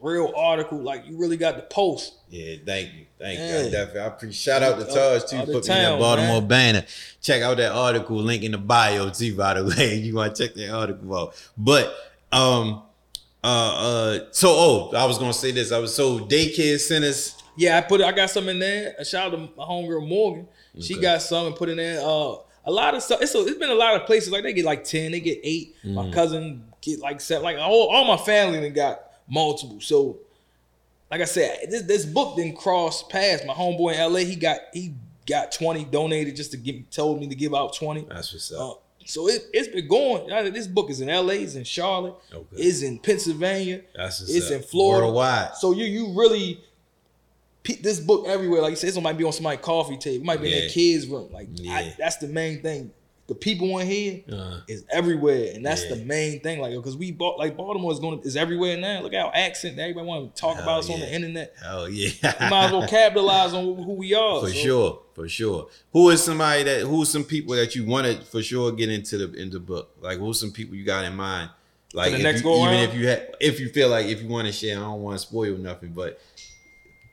Speaker 4: real article. Like you really got the post.
Speaker 3: Yeah, thank you, thank you. I definitely, I appreciate. Shout out to Taj too.
Speaker 4: other
Speaker 3: Put me that Baltimore
Speaker 4: man.
Speaker 3: banner. Check out that article. Link in the bio too. By the way, you want to check that article out. But um, uh, uh, so oh, I was gonna say this. I was so daycare centers.
Speaker 4: Yeah, I put. I got some in there. A shout out to my homegirl Morgan. She
Speaker 3: Okay.
Speaker 4: got some and put in there. Uh, a lot of stuff. It's, a, it's been a lot of places like they get like ten, they get 8
Speaker 3: Mm-hmm.
Speaker 4: My cousin get like seven. Like all, all my family then got multiple. So, like I said, this this book didn't cross past my homeboy in L.A. He got he got twenty donated just to give told me to give out twenty.
Speaker 3: That's what's up.
Speaker 4: Uh, so it, it's been going. Uh, This book is in L.A. It's in Charlotte.
Speaker 3: Okay.
Speaker 4: It's in Pennsylvania.
Speaker 3: That's what's
Speaker 4: it's
Speaker 3: up.
Speaker 4: in Florida.
Speaker 3: Worldwide.
Speaker 4: So you you really this book everywhere. Like you said, this one might be on somebody's coffee table. It might be in
Speaker 3: Yeah.
Speaker 4: their kids' room. Like I- that's the main thing. The people in here
Speaker 3: Uh,
Speaker 4: is everywhere, and that's
Speaker 3: Yeah.
Speaker 4: the main thing. Like because we bought like Baltimore is going to is everywhere now. Look at our accent. Everybody want to talk
Speaker 3: Hell
Speaker 4: about us on the internet.
Speaker 3: hell yeah.
Speaker 4: We might as well capitalize on who we are.
Speaker 3: for
Speaker 4: So,
Speaker 3: sure, for sure. Who is somebody that who's some people that you want to for sure get into the in the book? Like who's some people you got in mind? Like
Speaker 4: the
Speaker 3: if
Speaker 4: next
Speaker 3: you, even
Speaker 4: around?
Speaker 3: if you had if you feel like if you want to share, I don't want to spoil nothing, but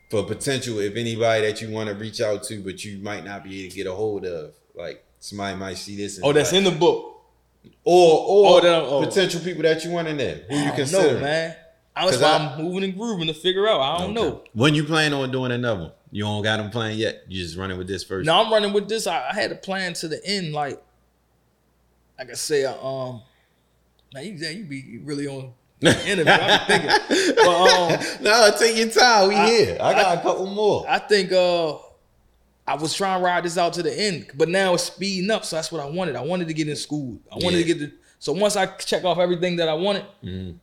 Speaker 3: for potential, if anybody that you want to reach out to, but you might not be able to get a hold of, like somebody might see this. and
Speaker 4: Oh, that's
Speaker 3: like-
Speaker 4: in the book.
Speaker 3: or or
Speaker 4: Oh, that- oh.
Speaker 3: potential people that you want in there. Who you consider,
Speaker 4: man. That's
Speaker 3: 'Cause
Speaker 4: why
Speaker 3: I-
Speaker 4: I, am moving and grooving to figure out. I don't know.
Speaker 3: When you plan on doing another one? You don't got them planned yet. You just running with this first.
Speaker 4: No, I'm running with this. I, I had a plan to the end. Like, like I say, I, um, now you, you be really on the interview. I be thinking, but um,
Speaker 3: no, take your time. We
Speaker 4: I-
Speaker 3: here. I got a couple more.
Speaker 4: I think uh, I was trying to ride this out to the end, but now it's speeding up. So that's what I wanted. I wanted to get in school. I wanted
Speaker 3: Yeah.
Speaker 4: to get the. So once I check off everything that I wanted,
Speaker 3: Mhm.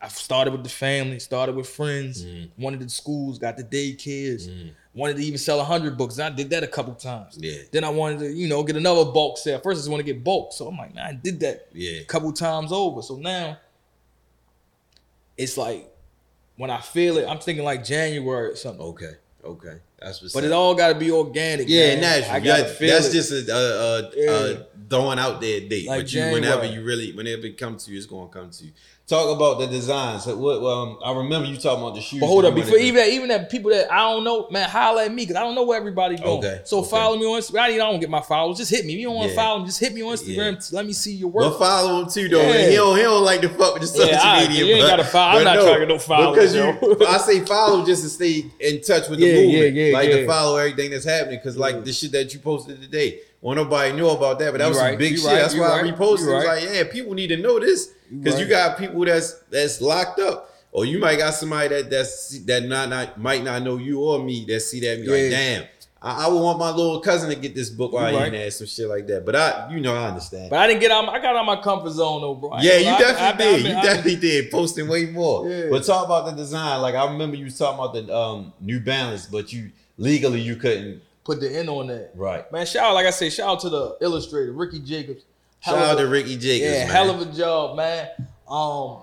Speaker 4: I started with the family, started with friends,
Speaker 3: Mm.
Speaker 4: wanted the schools, got the daycares, wanted to even sell hundred books. And I did that a couple times.
Speaker 3: Yeah.
Speaker 4: Then I wanted to, you know, get another bulk sale. First, I just want to get bulk. So I'm like, man, I did that
Speaker 3: Yeah.
Speaker 4: a couple times over. So now it's like when I feel it, I'm thinking like January or something.
Speaker 3: Okay. Okay. That's what's
Speaker 4: But
Speaker 3: up.
Speaker 4: it all got to be organic.
Speaker 3: yeah,
Speaker 4: man.
Speaker 3: natural.
Speaker 4: I gotta
Speaker 3: That-
Speaker 4: feel
Speaker 3: that's
Speaker 4: it.
Speaker 3: just a, a, a,
Speaker 4: Yeah.
Speaker 3: a throwing out there date.
Speaker 4: Like
Speaker 3: but you, whenever you really, whenever it comes to you, it's gonna come to you. Talk about the designs. So what? Um, I remember you talking about the shoes.
Speaker 4: But hold up, before even that, even that people that I don't know, man, holler at me because I don't know where everybody's going.
Speaker 3: Okay,
Speaker 4: So
Speaker 3: okay.
Speaker 4: follow me on Instagram. I don't get my followers. Just hit me. If you don't want to
Speaker 3: Yeah.
Speaker 4: follow me, just hit me on Instagram. Let me see your
Speaker 3: But
Speaker 4: work.
Speaker 3: follow him too, though.
Speaker 4: Yeah.
Speaker 3: He don't. He don't like to fuck with the social
Speaker 4: Yeah, I-
Speaker 3: media.
Speaker 4: you ain't
Speaker 3: but-
Speaker 4: gotta follow- I'm
Speaker 3: but
Speaker 4: not trying to no followers,
Speaker 3: Because you, I say follow just to stay in touch with the
Speaker 4: Yeah,
Speaker 3: movement.
Speaker 4: yeah, yeah,
Speaker 3: like to follow everything that's happening. Because like the shit that you posted today, well, nobody knew about that, but that
Speaker 4: You
Speaker 3: was some
Speaker 4: right,
Speaker 3: big
Speaker 4: you
Speaker 3: shit.
Speaker 4: right,
Speaker 3: that's
Speaker 4: you
Speaker 3: why I reposted. It was
Speaker 4: right.
Speaker 3: like, yeah, people need to know this because you
Speaker 4: right.
Speaker 3: got people that's that's locked up. Or you might got somebody that that's that not, not might not know you or me that see that and be like, damn, I, I would want my little cousin to get this book while
Speaker 4: right.
Speaker 3: there, some shit like that. But I, you know, I understand.
Speaker 4: But I didn't get out. I got out of my comfort zone though, bro. I
Speaker 3: Yeah, you definitely
Speaker 4: I- I-
Speaker 3: did. You definitely did. Posting way more.
Speaker 4: Yeah.
Speaker 3: But talk about the design. Like I remember you was talking about the um, New Balance, but you legally you couldn't.
Speaker 4: Put the end on that.
Speaker 3: Right.
Speaker 4: Man, shout out, like I say, shout out to the illustrator, Ricky Jacobs.
Speaker 3: Shout out
Speaker 4: of
Speaker 3: to Ricky Jacobs.
Speaker 4: Yeah,
Speaker 3: man.
Speaker 4: hell of a job, man. Um,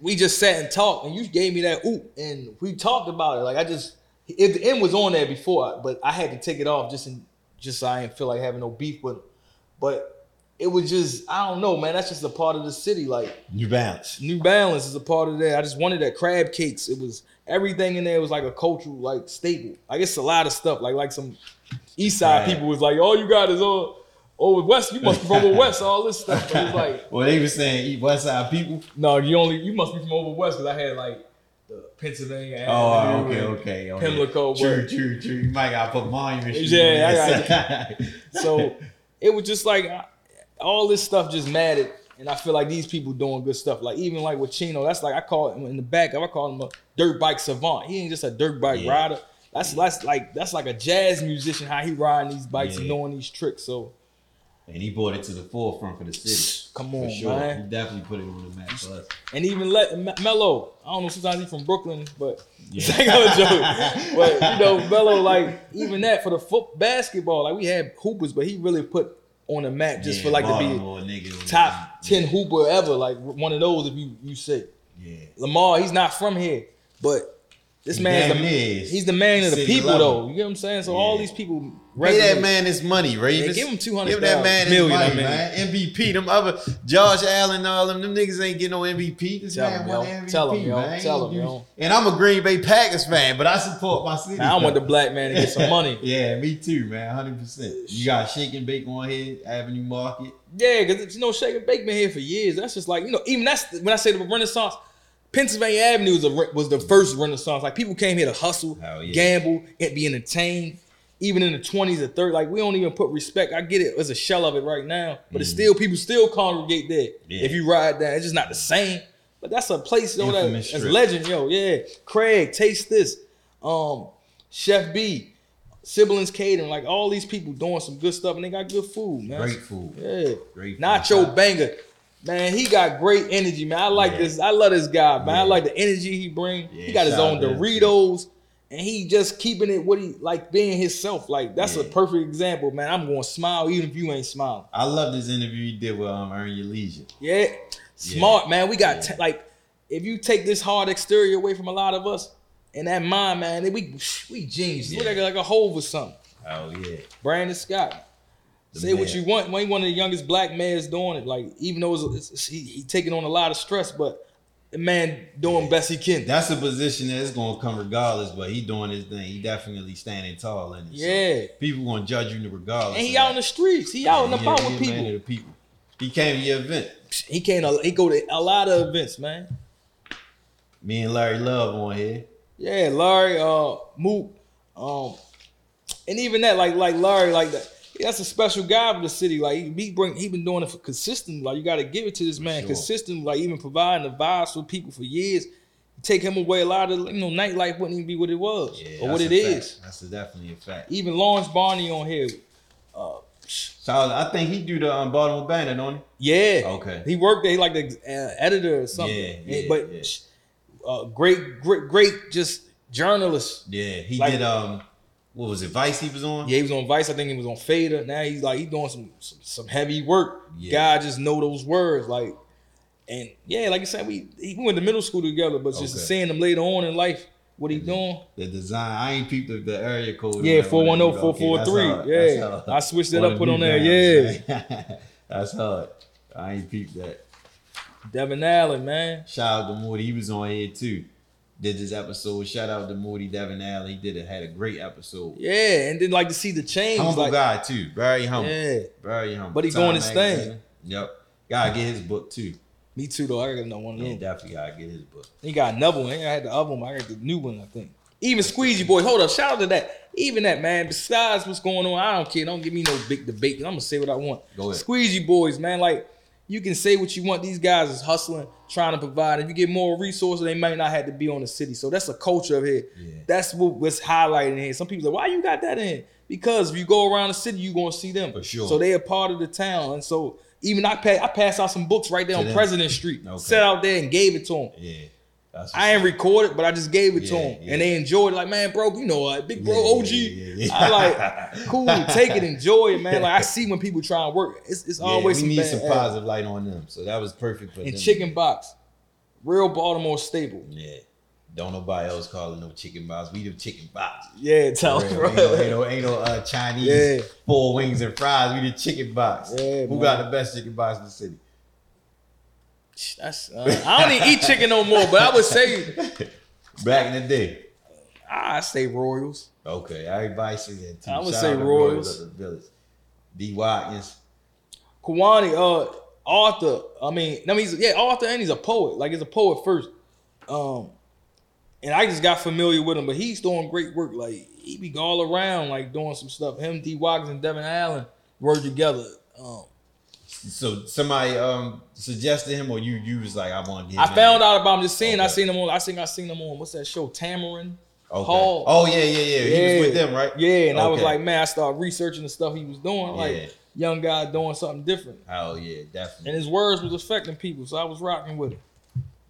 Speaker 4: we just sat and talked, and you gave me that oop, and we talked about it. Like I just, it, the end was on there before, but I had to take it off just in, just so I didn't feel like having no beef with him. But it was just, I don't know, man. That's just a part of the city. Like
Speaker 3: New Balance.
Speaker 4: New Balance is a part of that. I just wanted that crab cakes. It was everything in there was like a cultural like staple. Like it's a lot of stuff. Like like some East Side
Speaker 3: Right.
Speaker 4: people was like, all you got is all over West. You must be from over West. All this stuff. But it's like,
Speaker 3: well, they were saying eat West Side people.
Speaker 4: no, you only you must be from over West because I had like the Pennsylvania.
Speaker 3: Oh, okay,
Speaker 4: and
Speaker 3: okay. okay.
Speaker 4: Pimlico.
Speaker 3: True, true, true. You might gotta put monument. shoes
Speaker 4: Yeah, I. So it was just like all this stuff just mattered. And I feel like these people doing good stuff. Like even like with Chino, that's like I call him in the back. I call him a dirt bike savant. He ain't just a dirt bike
Speaker 3: Yeah.
Speaker 4: rider. That's that's like that's like a jazz musician how he riding these bikes and
Speaker 3: Yeah.
Speaker 4: knowing these tricks. So
Speaker 3: and he brought it to the forefront for the city.
Speaker 4: Come
Speaker 3: for
Speaker 4: on,
Speaker 3: sure.
Speaker 4: man.
Speaker 3: He definitely put it on the map for us.
Speaker 4: and even let Me- Melo. I don't know. Sometimes he's from Brooklyn, but
Speaker 3: Yeah.
Speaker 4: I got a joke. But you know, Melo like even that for the foot basketball. Like we had hoopers, but he really put on the map just
Speaker 3: Yeah,
Speaker 4: for like to be
Speaker 3: nigga
Speaker 4: top ten hooper ever. Like one of those, if you you say.
Speaker 3: Yeah.
Speaker 4: Lamar, he's not from here, but this
Speaker 3: He
Speaker 4: man's the,
Speaker 3: is.
Speaker 4: he's the man of the people,
Speaker 3: level.
Speaker 4: though. You get what I'm saying? So all these people
Speaker 3: Pay that man his money, Ravens.
Speaker 4: give him 200
Speaker 3: Give that man his
Speaker 4: million,
Speaker 3: money,
Speaker 4: I mean.
Speaker 3: man. MVP. Them other Josh Allen, all them, them niggas ain't getting no MVP. This
Speaker 4: Tell
Speaker 3: man
Speaker 4: him, yo.
Speaker 3: MVP,
Speaker 4: Tell him, yo. Tell him, yo.
Speaker 3: And I'm a Green Bay Packers fan, but I support my city.
Speaker 4: Now, I want the black man to get some money.
Speaker 3: Yeah, me too, man. Hundred percent. You got Shake and Bake on here, Avenue Market.
Speaker 4: Yeah, because you know, Shake and Bake been here for years. That's just like you know, even that's when I say the Renaissance, Pennsylvania Avenue was, a, was the first Renaissance. Like people came here to hustle,
Speaker 3: yeah.
Speaker 4: gamble, and be entertained. Even in the twenties or thirties, like we don't even put respect. I get it; it's a shell of it right now, but it's still people still congregate there.
Speaker 3: Mm. Yeah.
Speaker 4: If you ride that, it's just not the same. But that's a place though that that's legend, yo. Yeah, Craig, taste this. Um, Chef B, siblings catering, like all these people doing some good stuff, and they got good food, man.
Speaker 3: Great food.
Speaker 4: Yeah.
Speaker 3: Great food.
Speaker 4: Nacho Banger. Man, he got great energy, man. I like
Speaker 3: Yeah.
Speaker 4: this. I love this guy, man. I like the energy he bring.
Speaker 3: Yeah,
Speaker 4: he got his own Doritos, and he just keeping it what he like being himself. Like that's a perfect example, man. I'm gonna smile even if you ain't smiling.
Speaker 3: I love this interview you did with um, Earn Your Leisure.
Speaker 4: Yeah, smart man. We got
Speaker 3: Yeah.
Speaker 4: t- like if you take this hard exterior away from a lot of us and that mind, man, then we we genius. Look like, like a Hov or something.
Speaker 3: Oh yeah.
Speaker 4: Brandon Scott.
Speaker 3: The
Speaker 4: Say what you want. When one of the youngest black males doing it, like even though it's, it's, he, he taking on a lot of stress, but the man doing best he can.
Speaker 3: That's a position that's gonna come regardless, but he doing his thing. He definitely standing tall in it. So
Speaker 4: Yeah.
Speaker 3: people gonna judge you regardless.
Speaker 4: and he out in the streets. He out and about with
Speaker 3: man
Speaker 4: people.
Speaker 3: of the people. He came to your event.
Speaker 4: He can't. He go to a lot of events, man.
Speaker 3: Me and Larry Love on here.
Speaker 4: Yeah, Larry, uh, Mook, um, and even that, like, like Larry, like that. That's a special guy for the city. Like he, he bring, he been doing it for consistent. Like you got to give it to this man,
Speaker 3: sure.
Speaker 4: consistent. Like even providing the vibes for people for years. Take him away, a lot of you know nightlife wouldn't even be what it was
Speaker 3: Yeah,
Speaker 4: or what it
Speaker 3: fact.
Speaker 4: is.
Speaker 3: That's definitely a fact.
Speaker 4: Even Lawrence Burney on here. Uh,
Speaker 3: So I think he do the um, Baltimore Banner, don't
Speaker 4: yeah.
Speaker 3: Okay.
Speaker 4: He worked there. He like the uh, editor or something.
Speaker 3: Yeah, yeah,
Speaker 4: but
Speaker 3: yeah.
Speaker 4: Uh, great, great, great, just journalist.
Speaker 3: Yeah, he
Speaker 4: Like-
Speaker 3: did. Um, what was it? Vice he was on.
Speaker 4: Yeah, he was on Vice. I think he was on Fader. Now he's like he's doing some some, some heavy work.
Speaker 3: Yeah.
Speaker 4: Guy just know those words like, and yeah, like I said, we he went to middle school together, but just
Speaker 3: Okay.
Speaker 4: seeing him later on in life, what he doing.
Speaker 3: The design. I ain't peeped the, area code.
Speaker 4: Yeah,
Speaker 3: that one.
Speaker 4: 410, 443.
Speaker 3: hard.
Speaker 4: Yeah. I switched it
Speaker 3: One
Speaker 4: up, put on there,
Speaker 3: bands, that's hard. I ain't peeped that.
Speaker 4: Devin Allen, man.
Speaker 3: Shout out to Moody. He was on here too. Did this episode. Shout out to Moody Devin Allen. He did it. Had a great episode.
Speaker 4: Yeah, and then like to see the change.
Speaker 3: Humble
Speaker 4: like,
Speaker 3: guy too. Very humble.
Speaker 4: Yeah,
Speaker 3: Very humble.
Speaker 4: But he doing his thing.
Speaker 3: Yep. Gotta get his book too.
Speaker 4: me too though. I gotta another one of
Speaker 3: Yeah,
Speaker 4: them.
Speaker 3: definitely gotta get his book.
Speaker 4: He got another one. I had the other one. I got the new one. I think. Even Squeegee Boy, Hold up. Shout out to that. Even that man. Besides what's going on, I don't care. Don't give me no big debate. I'm gonna say what I want.
Speaker 3: Go ahead.
Speaker 4: Squeegee Boys, man. Like you can say what you want. These guys is hustling, trying to provide. If you get more resources, they might not have to be on the city. So that's a culture of here.
Speaker 3: Yeah.
Speaker 4: That's what what's highlighted here. Some people say, why you got that in? Because if you go around the city, you're gonna see them.
Speaker 3: For sure.
Speaker 4: So they are part of the town, and so. Even I pass, I passed out some books right there
Speaker 3: To
Speaker 4: on
Speaker 3: them.
Speaker 4: President Street.
Speaker 3: Okay.
Speaker 4: Sat out there and gave it to them.
Speaker 3: Yeah.
Speaker 4: I ain't recorded, but I just gave it to
Speaker 3: Yeah,
Speaker 4: them,
Speaker 3: yeah.
Speaker 4: and they enjoyed it. Like, man, bro, you know, like big bro, OG. I like, cool, take it, enjoy it, man. Like, I see when people try and work, it's, it's always
Speaker 3: we
Speaker 4: some
Speaker 3: need some positive light on them. So that was perfect for
Speaker 4: And
Speaker 3: them.
Speaker 4: chicken box, real Baltimore staple.
Speaker 3: Yeah. Don't nobody else call it no chicken box. We the chicken box.
Speaker 4: Yeah, tell them, bro.
Speaker 3: Ain't no, ain't no, ain't no uh, Chinese
Speaker 4: Yeah.
Speaker 3: four wings and fries. We the chicken box.
Speaker 4: Yeah,
Speaker 3: Who
Speaker 4: man.
Speaker 3: got the best chicken box in the city?
Speaker 4: That's, uh, I don't even eat chicken no more, but I would say,
Speaker 3: Back in the day.
Speaker 4: I say Royals.
Speaker 3: Okay, everybody say that too.
Speaker 4: I would
Speaker 3: Shout
Speaker 4: say Royals.
Speaker 3: village. D. Watkins.
Speaker 4: Kondwani, uh, Arthur. I mean, I mean, yeah, Arthur, and he's a poet. Like he's a poet first. Um, and I just got familiar with him, but he's doing great work. Like he be all around, like doing some stuff. Him, D. Watkins, and Devin Allen work together. Um,
Speaker 3: So somebody um suggested him, or you you was like, I want to get.
Speaker 4: I found out about him just seeing. I seen him on. I think I seen him on what's that show? Tamron.
Speaker 3: Okay.
Speaker 4: Hall.
Speaker 3: Oh yeah, yeah, yeah. He was with them, right?
Speaker 4: Yeah, and I was like, man, I started researching the stuff he was doing. Like
Speaker 3: Yeah.
Speaker 4: young guy doing something different,
Speaker 3: Oh yeah, definitely.
Speaker 4: and his words was affecting people. So I was rocking with it.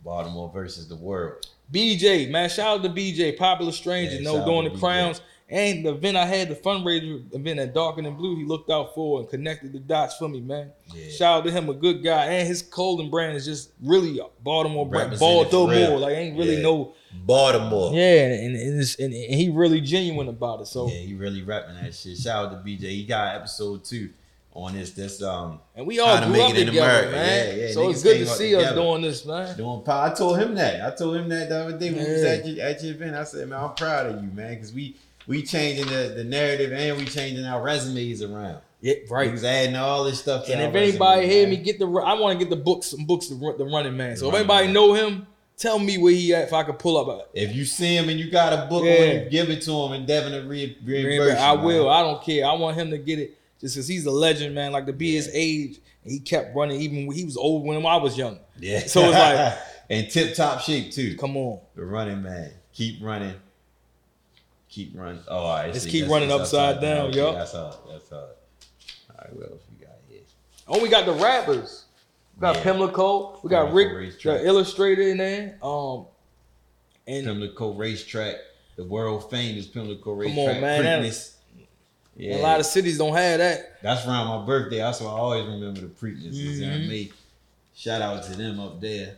Speaker 3: Baltimore versus the world.
Speaker 4: BJ, man, shout out to BJ, popular stranger,
Speaker 3: Yeah,
Speaker 4: you know,
Speaker 3: shout out
Speaker 4: doing
Speaker 3: to
Speaker 4: the
Speaker 3: BJ.
Speaker 4: crowns. And the event I had, the fundraiser event at Dark and Blue, he looked out for and connected the dots for me, man.
Speaker 3: Yeah.
Speaker 4: Shout out to him, a good guy. And his clothing brand is just really Baltimore brand. Baltimore. Like ain't really
Speaker 3: Yeah.
Speaker 4: no
Speaker 3: Baltimore.
Speaker 4: Yeah, and, and, and, and he really genuine about it. So
Speaker 3: Yeah, he really rapping that shit. Shout out to BJ. He got episode two on this. This um
Speaker 4: and we all grew
Speaker 3: make
Speaker 4: up
Speaker 3: it in
Speaker 4: together,
Speaker 3: America.
Speaker 4: man.
Speaker 3: Yeah, yeah,
Speaker 4: so it's good to see us doing this, man.
Speaker 3: doing. I told him that. I told him that the other day when we was at your, at your event. I said, man, I'm proud of you, man, because we we changing the, the narrative and we changing our resumes around.
Speaker 4: Yeah, right.
Speaker 3: Niggas adding all this stuff to
Speaker 4: And if anybody hear
Speaker 3: man.
Speaker 4: me, get the I want to get the books, some books, the, the running man. So if anybody
Speaker 3: Man.
Speaker 4: know him, Tell me where he at if I could pull up.
Speaker 3: If you see him and you got a book
Speaker 4: Yeah.
Speaker 3: on you, give it to him and Devin will re- reimburse.
Speaker 4: I will.
Speaker 3: man.
Speaker 4: I don't care. I want him to get it just because he's a legend, man. Like to be his age, and he kept running even when he was old when I was young.
Speaker 3: Yeah.
Speaker 4: So it's like-
Speaker 3: and tip top shape too.
Speaker 4: Come on.
Speaker 3: The running man. Keep running. Keep running. Oh, all right.
Speaker 4: Let's
Speaker 3: see,
Speaker 4: keep
Speaker 3: that's-
Speaker 4: running
Speaker 3: that's
Speaker 4: upside down,
Speaker 3: Okay,
Speaker 4: yup.
Speaker 3: That's hard. That's hard. All right, what else we got here?
Speaker 4: Oh, we got the rappers. We got
Speaker 3: Yeah.
Speaker 4: Pimlico. We got
Speaker 3: Pimlico
Speaker 4: Rick, the illustrator in there. Um, and
Speaker 3: Pimlico Racetrack, the world famous Pimlico
Speaker 4: on,
Speaker 3: Racetrack.
Speaker 4: man, that-
Speaker 3: Preakness. Yeah,
Speaker 4: a lot of cities don't have that.
Speaker 3: that's around my birthday. That's why I always remember the Preakness. You know what I
Speaker 4: Mhm.
Speaker 3: mean? Shout out to them up there.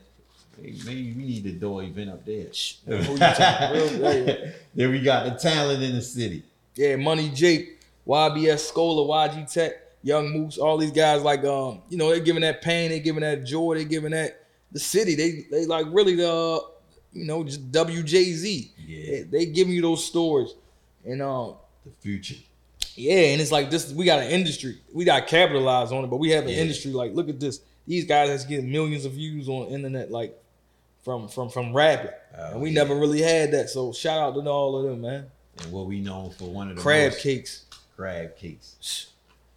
Speaker 3: Hey, Maybe we need a door event up there.
Speaker 4: Who you talking- real- yeah.
Speaker 3: then we got the talent in the city.
Speaker 4: Yeah, Money Jake, YBS Skola, YG Tech, Young Moose, all these guys like um, you know, they're giving that pain, they're giving that joy, they're giving that the city. They they like really the you know, just WJZ.
Speaker 3: Yeah.
Speaker 4: They, they giving you those stories. And um
Speaker 3: The future.
Speaker 4: yeah, and it's like this we got an industry. We got capitalized on it, but we have an
Speaker 3: Yeah.
Speaker 4: industry like look at this. These guys that's getting millions of views on the internet like from from from rapping.
Speaker 3: Oh,
Speaker 4: and we
Speaker 3: yeah.
Speaker 4: never really had that. So shout out to all of them, man.
Speaker 3: And what we known for one of the
Speaker 4: Crab
Speaker 3: most-
Speaker 4: cakes.
Speaker 3: crab cakes.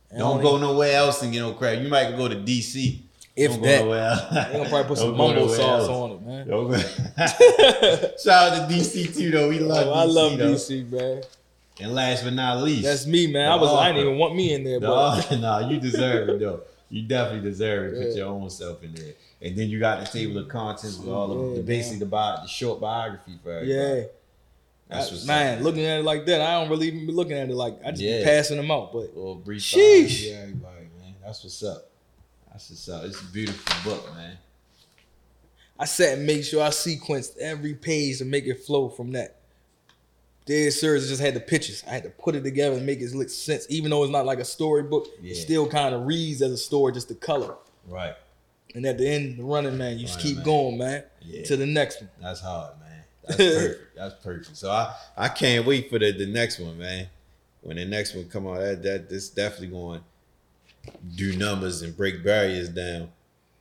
Speaker 4: And
Speaker 3: Don't go nowhere else and get no crab. You might go to DC.
Speaker 4: If
Speaker 3: Don't
Speaker 4: that.
Speaker 3: go nowhere else.
Speaker 4: They gonna probably put some mumbo sauce
Speaker 3: else.
Speaker 4: on it, man.
Speaker 3: Shout out to DC too, though. We love
Speaker 4: Oh,
Speaker 3: DC.
Speaker 4: I love
Speaker 3: though.
Speaker 4: DC, man.
Speaker 3: And last but not least,
Speaker 4: That's me, man. I was I didn't even want me in there,
Speaker 3: the
Speaker 4: but
Speaker 3: author. nah, you deserve it though. You definitely deserve it. Put your own self in there. And then you got the table of contents with all of the basically the, bi- the short biography for everybody.
Speaker 4: yeah.
Speaker 3: That's what's
Speaker 4: man,
Speaker 3: up.
Speaker 4: looking at it like that, I don't really even be looking at it like I just
Speaker 3: Yeah.
Speaker 4: be passing them out. But
Speaker 3: little brief
Speaker 4: Sheesh.
Speaker 3: biography, everybody, man. That's what's up. That's what's up. It's a beautiful book, man.
Speaker 4: I sat and made sure I sequenced every page to make it flow from that. Dead Serious just had the pictures. I had to put it together and make it look sense. Even though it's not like a storybook,
Speaker 3: Yeah.
Speaker 4: it still kind of reads as a story, just the color.
Speaker 3: Right.
Speaker 4: And at the end, the running man, you just
Speaker 3: Running
Speaker 4: keep
Speaker 3: Man.
Speaker 4: going, man,
Speaker 3: Yeah.
Speaker 4: to the next one.
Speaker 3: That's hard, man. That's perfect. That's perfect. So I, I can't wait for the, the next one, man. When the next one come out, that that this definitely going do numbers and break barriers down.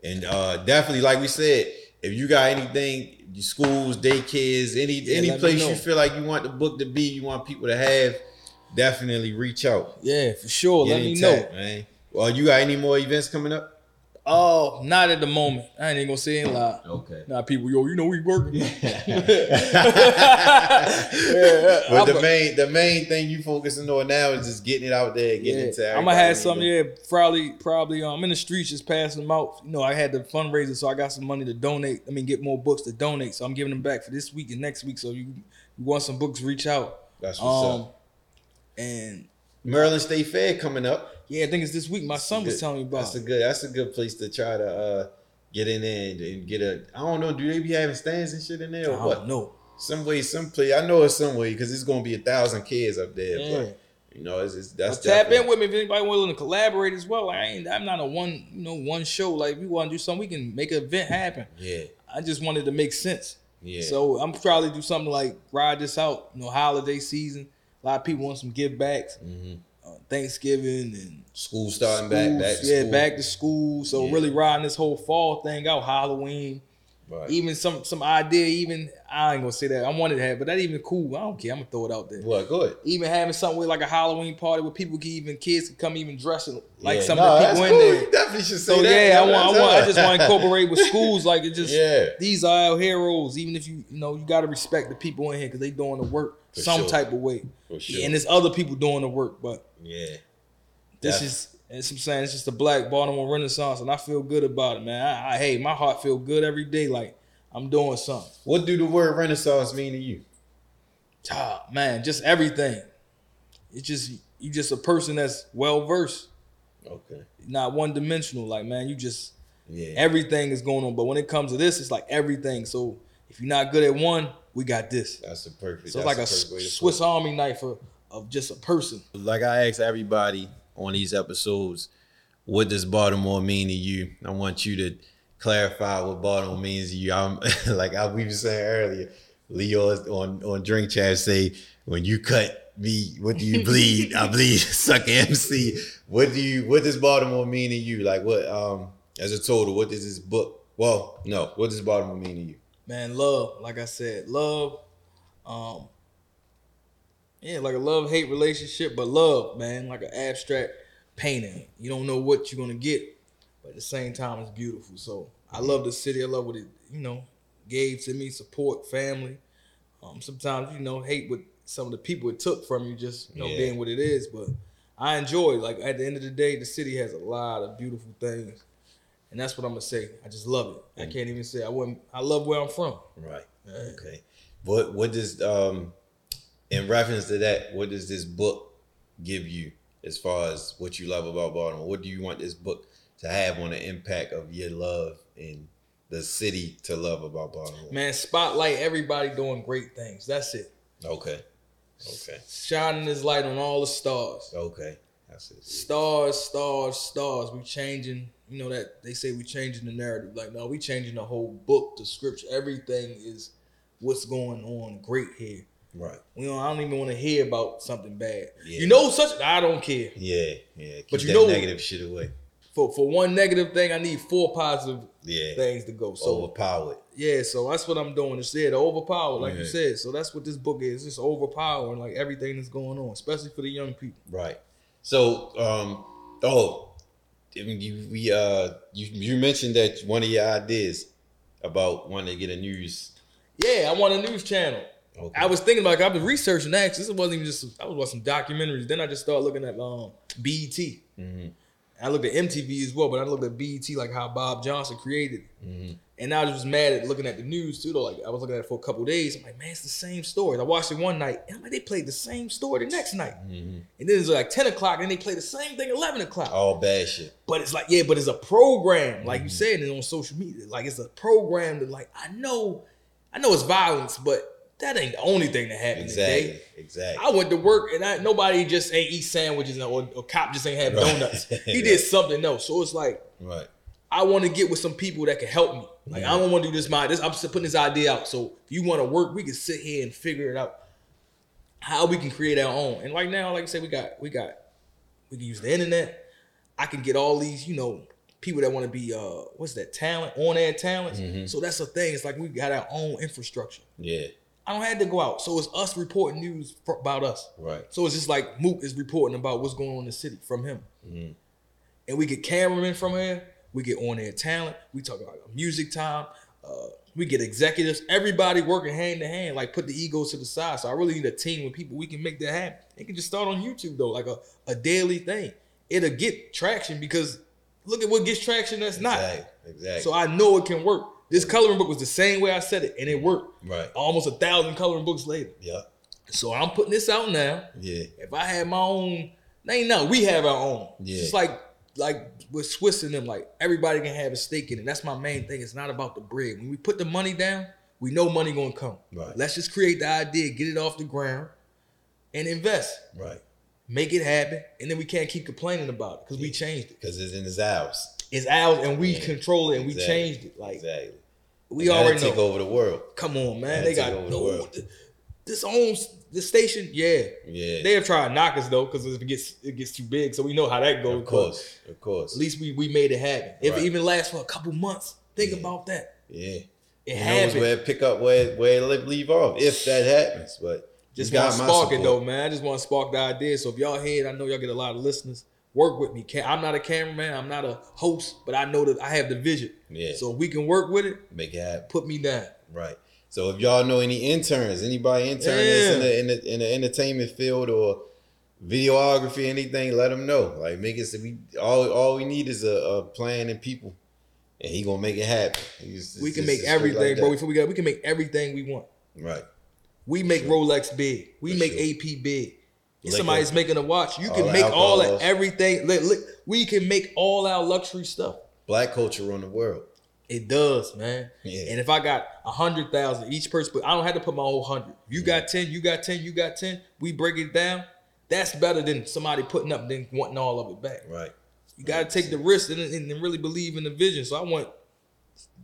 Speaker 3: And uh definitely, like we said, if you got anything, your schools, daycares, any
Speaker 4: Yeah,
Speaker 3: any place you feel like you want the book to be, you want people to have, definitely reach out.
Speaker 4: Yeah, for sure.
Speaker 3: Get
Speaker 4: Let me
Speaker 3: in
Speaker 4: know.
Speaker 3: man. Well, you got any more events coming up?
Speaker 4: Oh, not at the moment. I ain't even gonna say it loud.
Speaker 3: Okay.
Speaker 4: Nah, people, yo, you know we working.
Speaker 3: but
Speaker 4: yeah,
Speaker 3: the
Speaker 4: I'm-
Speaker 3: main the main thing you focusing on now is just getting it out there, getting it to
Speaker 4: I'm gonna have some. Yeah, probably, probably. Um, I'm in the streets just passing them out. You know, I had the fundraiser, so I got some money to donate. I mean, get more books to donate. So I'm giving them back for this week and next week. So you, you want some books? Reach out.
Speaker 3: That's what's
Speaker 4: Um,
Speaker 3: up.
Speaker 4: and
Speaker 3: Maryland State Fair coming up.
Speaker 4: Yeah, I think it's this week. My son was
Speaker 3: Good-
Speaker 4: telling me about.
Speaker 3: That's a good. That's a good place to try to uh, get in there and, and get a. I don't know. Do they be having stands and shit in there
Speaker 4: I
Speaker 3: or
Speaker 4: don't
Speaker 3: what?
Speaker 4: know.
Speaker 3: Some way, some place. I know it's some way because it's gonna be a thousand kids up there.
Speaker 4: Yeah.
Speaker 3: But you know, it's, it's that's
Speaker 4: But tap in with me if anybody willing to collaborate as well. Like, I ain't. I'm not a one. You know, one show. Like, if we want to do something, we can make an event happen.
Speaker 3: Yeah,
Speaker 4: I just wanted to make sense.
Speaker 3: yeah.
Speaker 4: So I'm probably do something like ride this out, you know, holiday season. A lot of people want some give backs,
Speaker 3: hmm
Speaker 4: uh, Thanksgiving and
Speaker 3: School starting back, back to
Speaker 4: yeah,
Speaker 3: school.
Speaker 4: back to school. So
Speaker 3: Yeah.
Speaker 4: really riding this whole fall thing out, Halloween,
Speaker 3: Right.
Speaker 4: even some some idea. Even I ain't gonna say that I wanted to have, but that even cool. I don't care. I'm gonna throw it out there.
Speaker 3: What? Good.
Speaker 4: Even having something with like a Halloween party where people can even kids can come even dressing like
Speaker 3: Yeah.
Speaker 4: some
Speaker 3: No,
Speaker 4: of the people
Speaker 3: cool.
Speaker 4: in there.
Speaker 3: You definitely should say
Speaker 4: So
Speaker 3: that.
Speaker 4: yeah, I want, I want, I just want to incorporate with schools like it just.
Speaker 3: Yeah.
Speaker 4: These are our heroes. Even if you, you know, you got to respect the people in here because they doing the work
Speaker 3: For
Speaker 4: some
Speaker 3: sure.
Speaker 4: type of way.
Speaker 3: Sure.
Speaker 4: And there's other people doing the work, but
Speaker 3: yeah.
Speaker 4: this is, it's I'm saying, it's just the Black Baltimore Renaissance, and I feel good about it, man. I, I hey, my heart feel good every day, like I'm doing something.
Speaker 3: What do the word Renaissance mean to you?
Speaker 4: Ah, man, just everything. It's just you just a person that's well versed,
Speaker 3: Okay.
Speaker 4: not one dimensional. Like man, you just
Speaker 3: Yeah.
Speaker 4: everything is going on. But when it comes to this, it's like everything. So if you're not good at one, we got this.
Speaker 3: That's a perfect.
Speaker 4: So
Speaker 3: that's
Speaker 4: it's like a
Speaker 3: perfect way to put
Speaker 4: Swiss. Army knife of, of just a person.
Speaker 3: Like I ask everybody on these episodes, what does Baltimore mean to you? I want you to clarify what Baltimore means to you. I'm like I we were saying earlier. Leo is on on drink chat say when you cut me, what do you bleed? I bleed. Sucker MC. What do you? What does Baltimore mean to you? Like what? Um, as a total, what does this book? Well, no. What does Baltimore mean to you?
Speaker 4: Man, love, like I said, love. Um, yeah, like a love hate relationship, but love, man, like an abstract painting. You don't know what you're gonna get, but at the same time, it's beautiful. So I love the city. I love what it, you know, gave to me, support, family. Um, sometimes you know, hate what some of the people it took from you, just you know,
Speaker 3: Yeah.
Speaker 4: being what it is. But I enjoy. Like at the end of the day, the city has a lot of beautiful things, and that's what I'm gonna say. I just love it. I
Speaker 3: Mm.
Speaker 4: can't even say I wouldn't. I love where I'm from.
Speaker 3: Right.
Speaker 4: Yeah.
Speaker 3: Okay. What what does um in reference to that, what does this book give you as far as what you love about Baltimore? What do you want this book to have on the impact of your love in the city to love about Baltimore?
Speaker 4: Man, spotlight everybody doing great things. That's it.
Speaker 3: Okay. Okay.
Speaker 4: Shining this light on all the stars.
Speaker 3: Okay. That's it.
Speaker 4: Stars, stars, stars. We changing. You know that they say we changing the narrative. Like no, we changing the whole book, the scripture. Everything is what's going on great here.
Speaker 3: Right.
Speaker 4: We don't. I don't even want to hear about something bad.
Speaker 3: Yeah.
Speaker 4: You know, such. I don't care.
Speaker 3: Yeah. Yeah. Keep
Speaker 4: But you know-
Speaker 3: negative shit away.
Speaker 4: For for one negative thing, I need four positive
Speaker 3: Yeah.
Speaker 4: things to go. So
Speaker 3: Overpowered.
Speaker 4: yeah, so that's what I'm doing. It's to overpower, like you said. So that's what this book is. It's overpowering like everything that's going on, especially for the young people.
Speaker 3: Right. So, um, oh, I mean, you we uh, you you mentioned that one of your ideas about wanting to get a news.
Speaker 4: Yeah, I want a news channel.
Speaker 3: Okay.
Speaker 4: I was thinking about. I was researching actually. This wasn't even just. I was watching documentaries. Then I just started looking at um BET.
Speaker 3: Mhm.
Speaker 4: I looked at MTV as well, but I looked at BET like how Bob Johnson created. it.
Speaker 3: Mhm.
Speaker 4: And I was just mad at looking at the news too. Though, like I was looking at it for a couple days. I'm like, man, it's the same story. I watched it one night, and I'm like, they played the same story the next night.
Speaker 3: Mhm.
Speaker 4: And then it's like 10 o'clock, and they play the same thing 11 o'clock.
Speaker 3: All bad shit.
Speaker 4: But it's like, yeah, but it's a program, like you
Speaker 3: Mhm.
Speaker 4: said, and on social media, like it's a program that, like, I know, I know it's violence, but that ain't the only thing that happened
Speaker 3: Exactly.
Speaker 4: today.
Speaker 3: Exactly.
Speaker 4: I went to work and I, nobody just ain't eat sandwiches or a cop just ain't have
Speaker 3: Right.
Speaker 4: donuts. He did something else. So it's like
Speaker 3: right.
Speaker 4: I want to get with some people that can help me. Like I don't want to do this my this. I'm just putting this idea out. So if you want to work, we can sit here and figure it out how we can create our own. And right now, like I said, we got we got we can use the internet. I can get all these you know people that want to be uh what's that talent on air talents.
Speaker 3: Mhm.
Speaker 4: So that's the thing. It's like we got our own infrastructure.
Speaker 3: Yeah.
Speaker 4: I don't have to go out. So it's us reporting news for, about us.
Speaker 3: Right.
Speaker 4: So it's just like Mook is reporting about what's going on in the city from him.
Speaker 3: Mhm.
Speaker 4: And we get cameramen from here. We get on air talent. We talk about music time. Uh, we get executives. Everybody working hand to hand. Like put the egos to the side. So I really need a team with people. We can make that happen. It can just start on YouTube though, like a, a daily thing. It'll get traction because look at what gets traction that's not.
Speaker 3: Exactly. Exactly.
Speaker 4: So I know it can work. This coloring book was the same way I said it, and it worked.
Speaker 3: right.
Speaker 4: Almost a thousand coloring books later.
Speaker 3: Yeah.
Speaker 4: So I'm putting this out now.
Speaker 3: Yeah.
Speaker 4: If I had my own, ain't no, we have our own.
Speaker 3: Yeah.
Speaker 4: It's just like like with Swiss and them, like everybody can have a stake in it. That's my main thing. It's not about the bread. When we put the money down, we know money gonna come.
Speaker 3: Right.
Speaker 4: Let's just create the idea, get it off the ground, and invest.
Speaker 3: Right.
Speaker 4: Make it happen, and then we can't keep complaining about it because we changed it.
Speaker 3: Because it's in his house.
Speaker 4: It's ours, and we
Speaker 3: Yeah.
Speaker 4: control it, and we changed it. Like
Speaker 3: exactly.
Speaker 4: We
Speaker 3: that'll
Speaker 4: already
Speaker 3: take
Speaker 4: know.
Speaker 3: over the world.
Speaker 4: Come on, man.
Speaker 3: That'll
Speaker 4: They got
Speaker 3: over the world.
Speaker 4: This owns the station. Yeah,
Speaker 3: Yeah.
Speaker 4: they have tried to knock us though, because if it gets it gets too big, so we know how that goes.
Speaker 3: of course. Of course.
Speaker 4: At least we we made it happen. If
Speaker 3: Right.
Speaker 4: it even lasts for a couple months, think
Speaker 3: Yeah.
Speaker 4: about that.
Speaker 3: Yeah.
Speaker 4: It
Speaker 3: knows
Speaker 4: happened.
Speaker 3: where it pick up where where it leave off if that happens. But
Speaker 4: Just want
Speaker 3: got
Speaker 4: to
Speaker 3: my
Speaker 4: spark it though, man. I just want to spark the idea. So if y'all hear it, I know y'all get a lot of listeners. Work with me. I'm not a cameraman. I'm not a host, but I know that I have the vision.
Speaker 3: Yeah.
Speaker 4: So if we can work with it,
Speaker 3: Make it happen.
Speaker 4: put me down.
Speaker 3: Right. So if y'all know any interns, anybody intern that's in the, in the in the entertainment field or videography, anything, let them know. Like make it so we all all we need is a, a plan and people, and he gonna make it happen. He's-
Speaker 4: we can make everything,
Speaker 3: like
Speaker 4: bro.
Speaker 3: that.
Speaker 4: We got, we can make everything we want.
Speaker 3: Right.
Speaker 4: We make Rolex big. We
Speaker 3: For
Speaker 4: make
Speaker 3: sure.
Speaker 4: AP big.
Speaker 3: Liquor.
Speaker 4: somebody's making a watch, you can
Speaker 3: the
Speaker 4: make all that everything. Look, look, we can make all our luxury stuff.
Speaker 3: Black culture run the world.
Speaker 4: It does, man.
Speaker 3: Yeah.
Speaker 4: And if I got a hundred thousand each person, but I don't have to put my whole hundred. You got ten, you got ten, you got ten. We break it down. That's better than somebody putting up then wanting all of it back.
Speaker 3: Right.
Speaker 4: You got to take the risk and, and really believe in the vision. So I want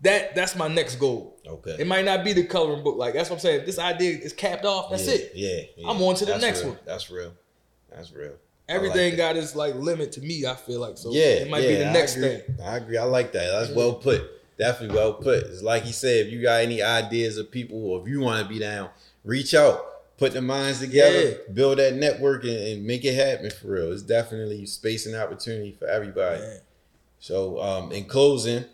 Speaker 4: that. That's my next goal.
Speaker 3: Okay.
Speaker 4: It might not be the coloring book. Like that's what I'm saying. If this idea is capped off. That's
Speaker 3: yeah,
Speaker 4: it.
Speaker 3: Yeah, yeah.
Speaker 4: I'm on to the
Speaker 3: That's
Speaker 4: next
Speaker 3: real.
Speaker 4: one.
Speaker 3: That's real. That's real.
Speaker 4: Everything
Speaker 3: like
Speaker 4: got its like limit to me. I feel like so.
Speaker 3: yeah,
Speaker 4: it might be the next
Speaker 3: agree.
Speaker 4: thing.
Speaker 3: I agree. I like that. That's well put. definitely well put. It's like he said, if you got any ideas of people or if you want to be down, reach out, put the minds together,
Speaker 4: Yeah.
Speaker 3: build that network, and, and make it happen for real. It's definitely space and opportunity for everybody.
Speaker 4: Man,
Speaker 3: So, um, in closing,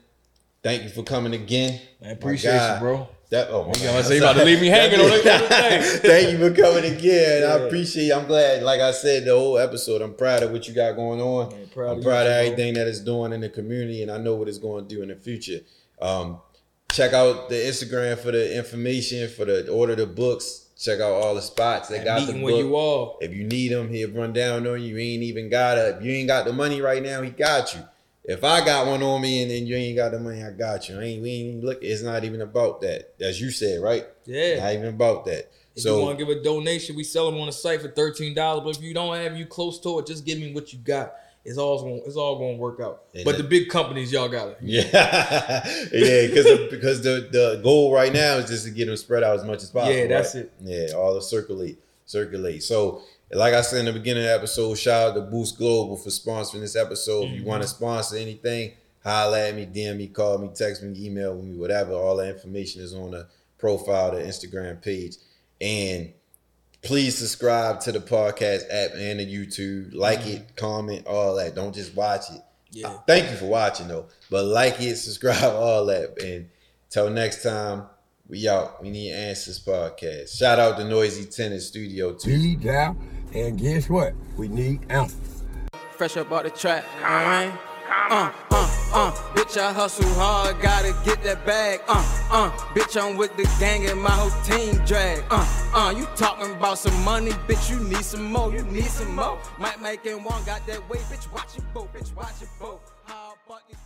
Speaker 3: thank you for coming again. I
Speaker 4: appreciate you, bro.
Speaker 3: That oh my
Speaker 4: You
Speaker 3: God.
Speaker 4: you about to leave me hanging on thing.
Speaker 3: Thank you for coming again. I
Speaker 4: Yeah.
Speaker 3: appreciate. I'm glad. Like I said, the whole episode. I'm proud of what you got going on.
Speaker 4: Man, proud
Speaker 3: I'm
Speaker 4: of
Speaker 3: proud
Speaker 4: you,
Speaker 3: of
Speaker 4: bro.
Speaker 3: everything that it's doing in the community, and I know what it's going to do in the future. Um, check out the Instagram for the information for the order the books. Check out all the spots they got the book.
Speaker 4: where you are.
Speaker 3: If you need them, he'll run down on you. You ain't even got it. If you ain't got the money right now, he got you. If I got one on me and then you ain't got the money, I got you. I ain't we ain't look. It's not even about that. As you said, right?
Speaker 4: Yeah.
Speaker 3: Not even about that.
Speaker 4: If
Speaker 3: so
Speaker 4: you want to give a donation, we sell them on the site for thirteen dollars. But if you don't have you close to it, just give me what you got. It's all going. It's all going to work out.
Speaker 3: And
Speaker 4: but
Speaker 3: that-
Speaker 4: the big companies, y'all got it.
Speaker 3: Yeah, yeah, because the, because the the goal right now is just to get them spread out as much as possible.
Speaker 4: Yeah, that's
Speaker 3: right?
Speaker 4: it.
Speaker 3: Yeah, all the circulate, circulate. So, like I said in the beginning of the episode, shout out to Boost Global for sponsoring this episode. If you
Speaker 4: Mm-hmm.
Speaker 3: want to sponsor anything, holla at me, DM me, call me, text me, email me, whatever. All the information is on the profile, the Instagram page, and please subscribe to the podcast app and the YouTube. Like
Speaker 4: Mm-hmm.
Speaker 3: it, comment, all that. Don't just watch it.
Speaker 4: Yeah.
Speaker 3: Thank you for watching though. But like it, subscribe, all that. And till next time, we out. We need answers podcast. Shout out to Noisy Tennis Studio too.
Speaker 2: Feed out, and guess what? We need ounces.
Speaker 5: fresh up out the track. Alright? Uh, uh, uh, bitch, I hustle hard, gotta get that bag. Uh, uh, bitch, I'm with the gang and my whole team drag. Uh, uh, you talking about some money, bitch, you need some more, you need some more. Might make it one, got that way, bitch, watch it, boat, bitch, watch it, boat. How about these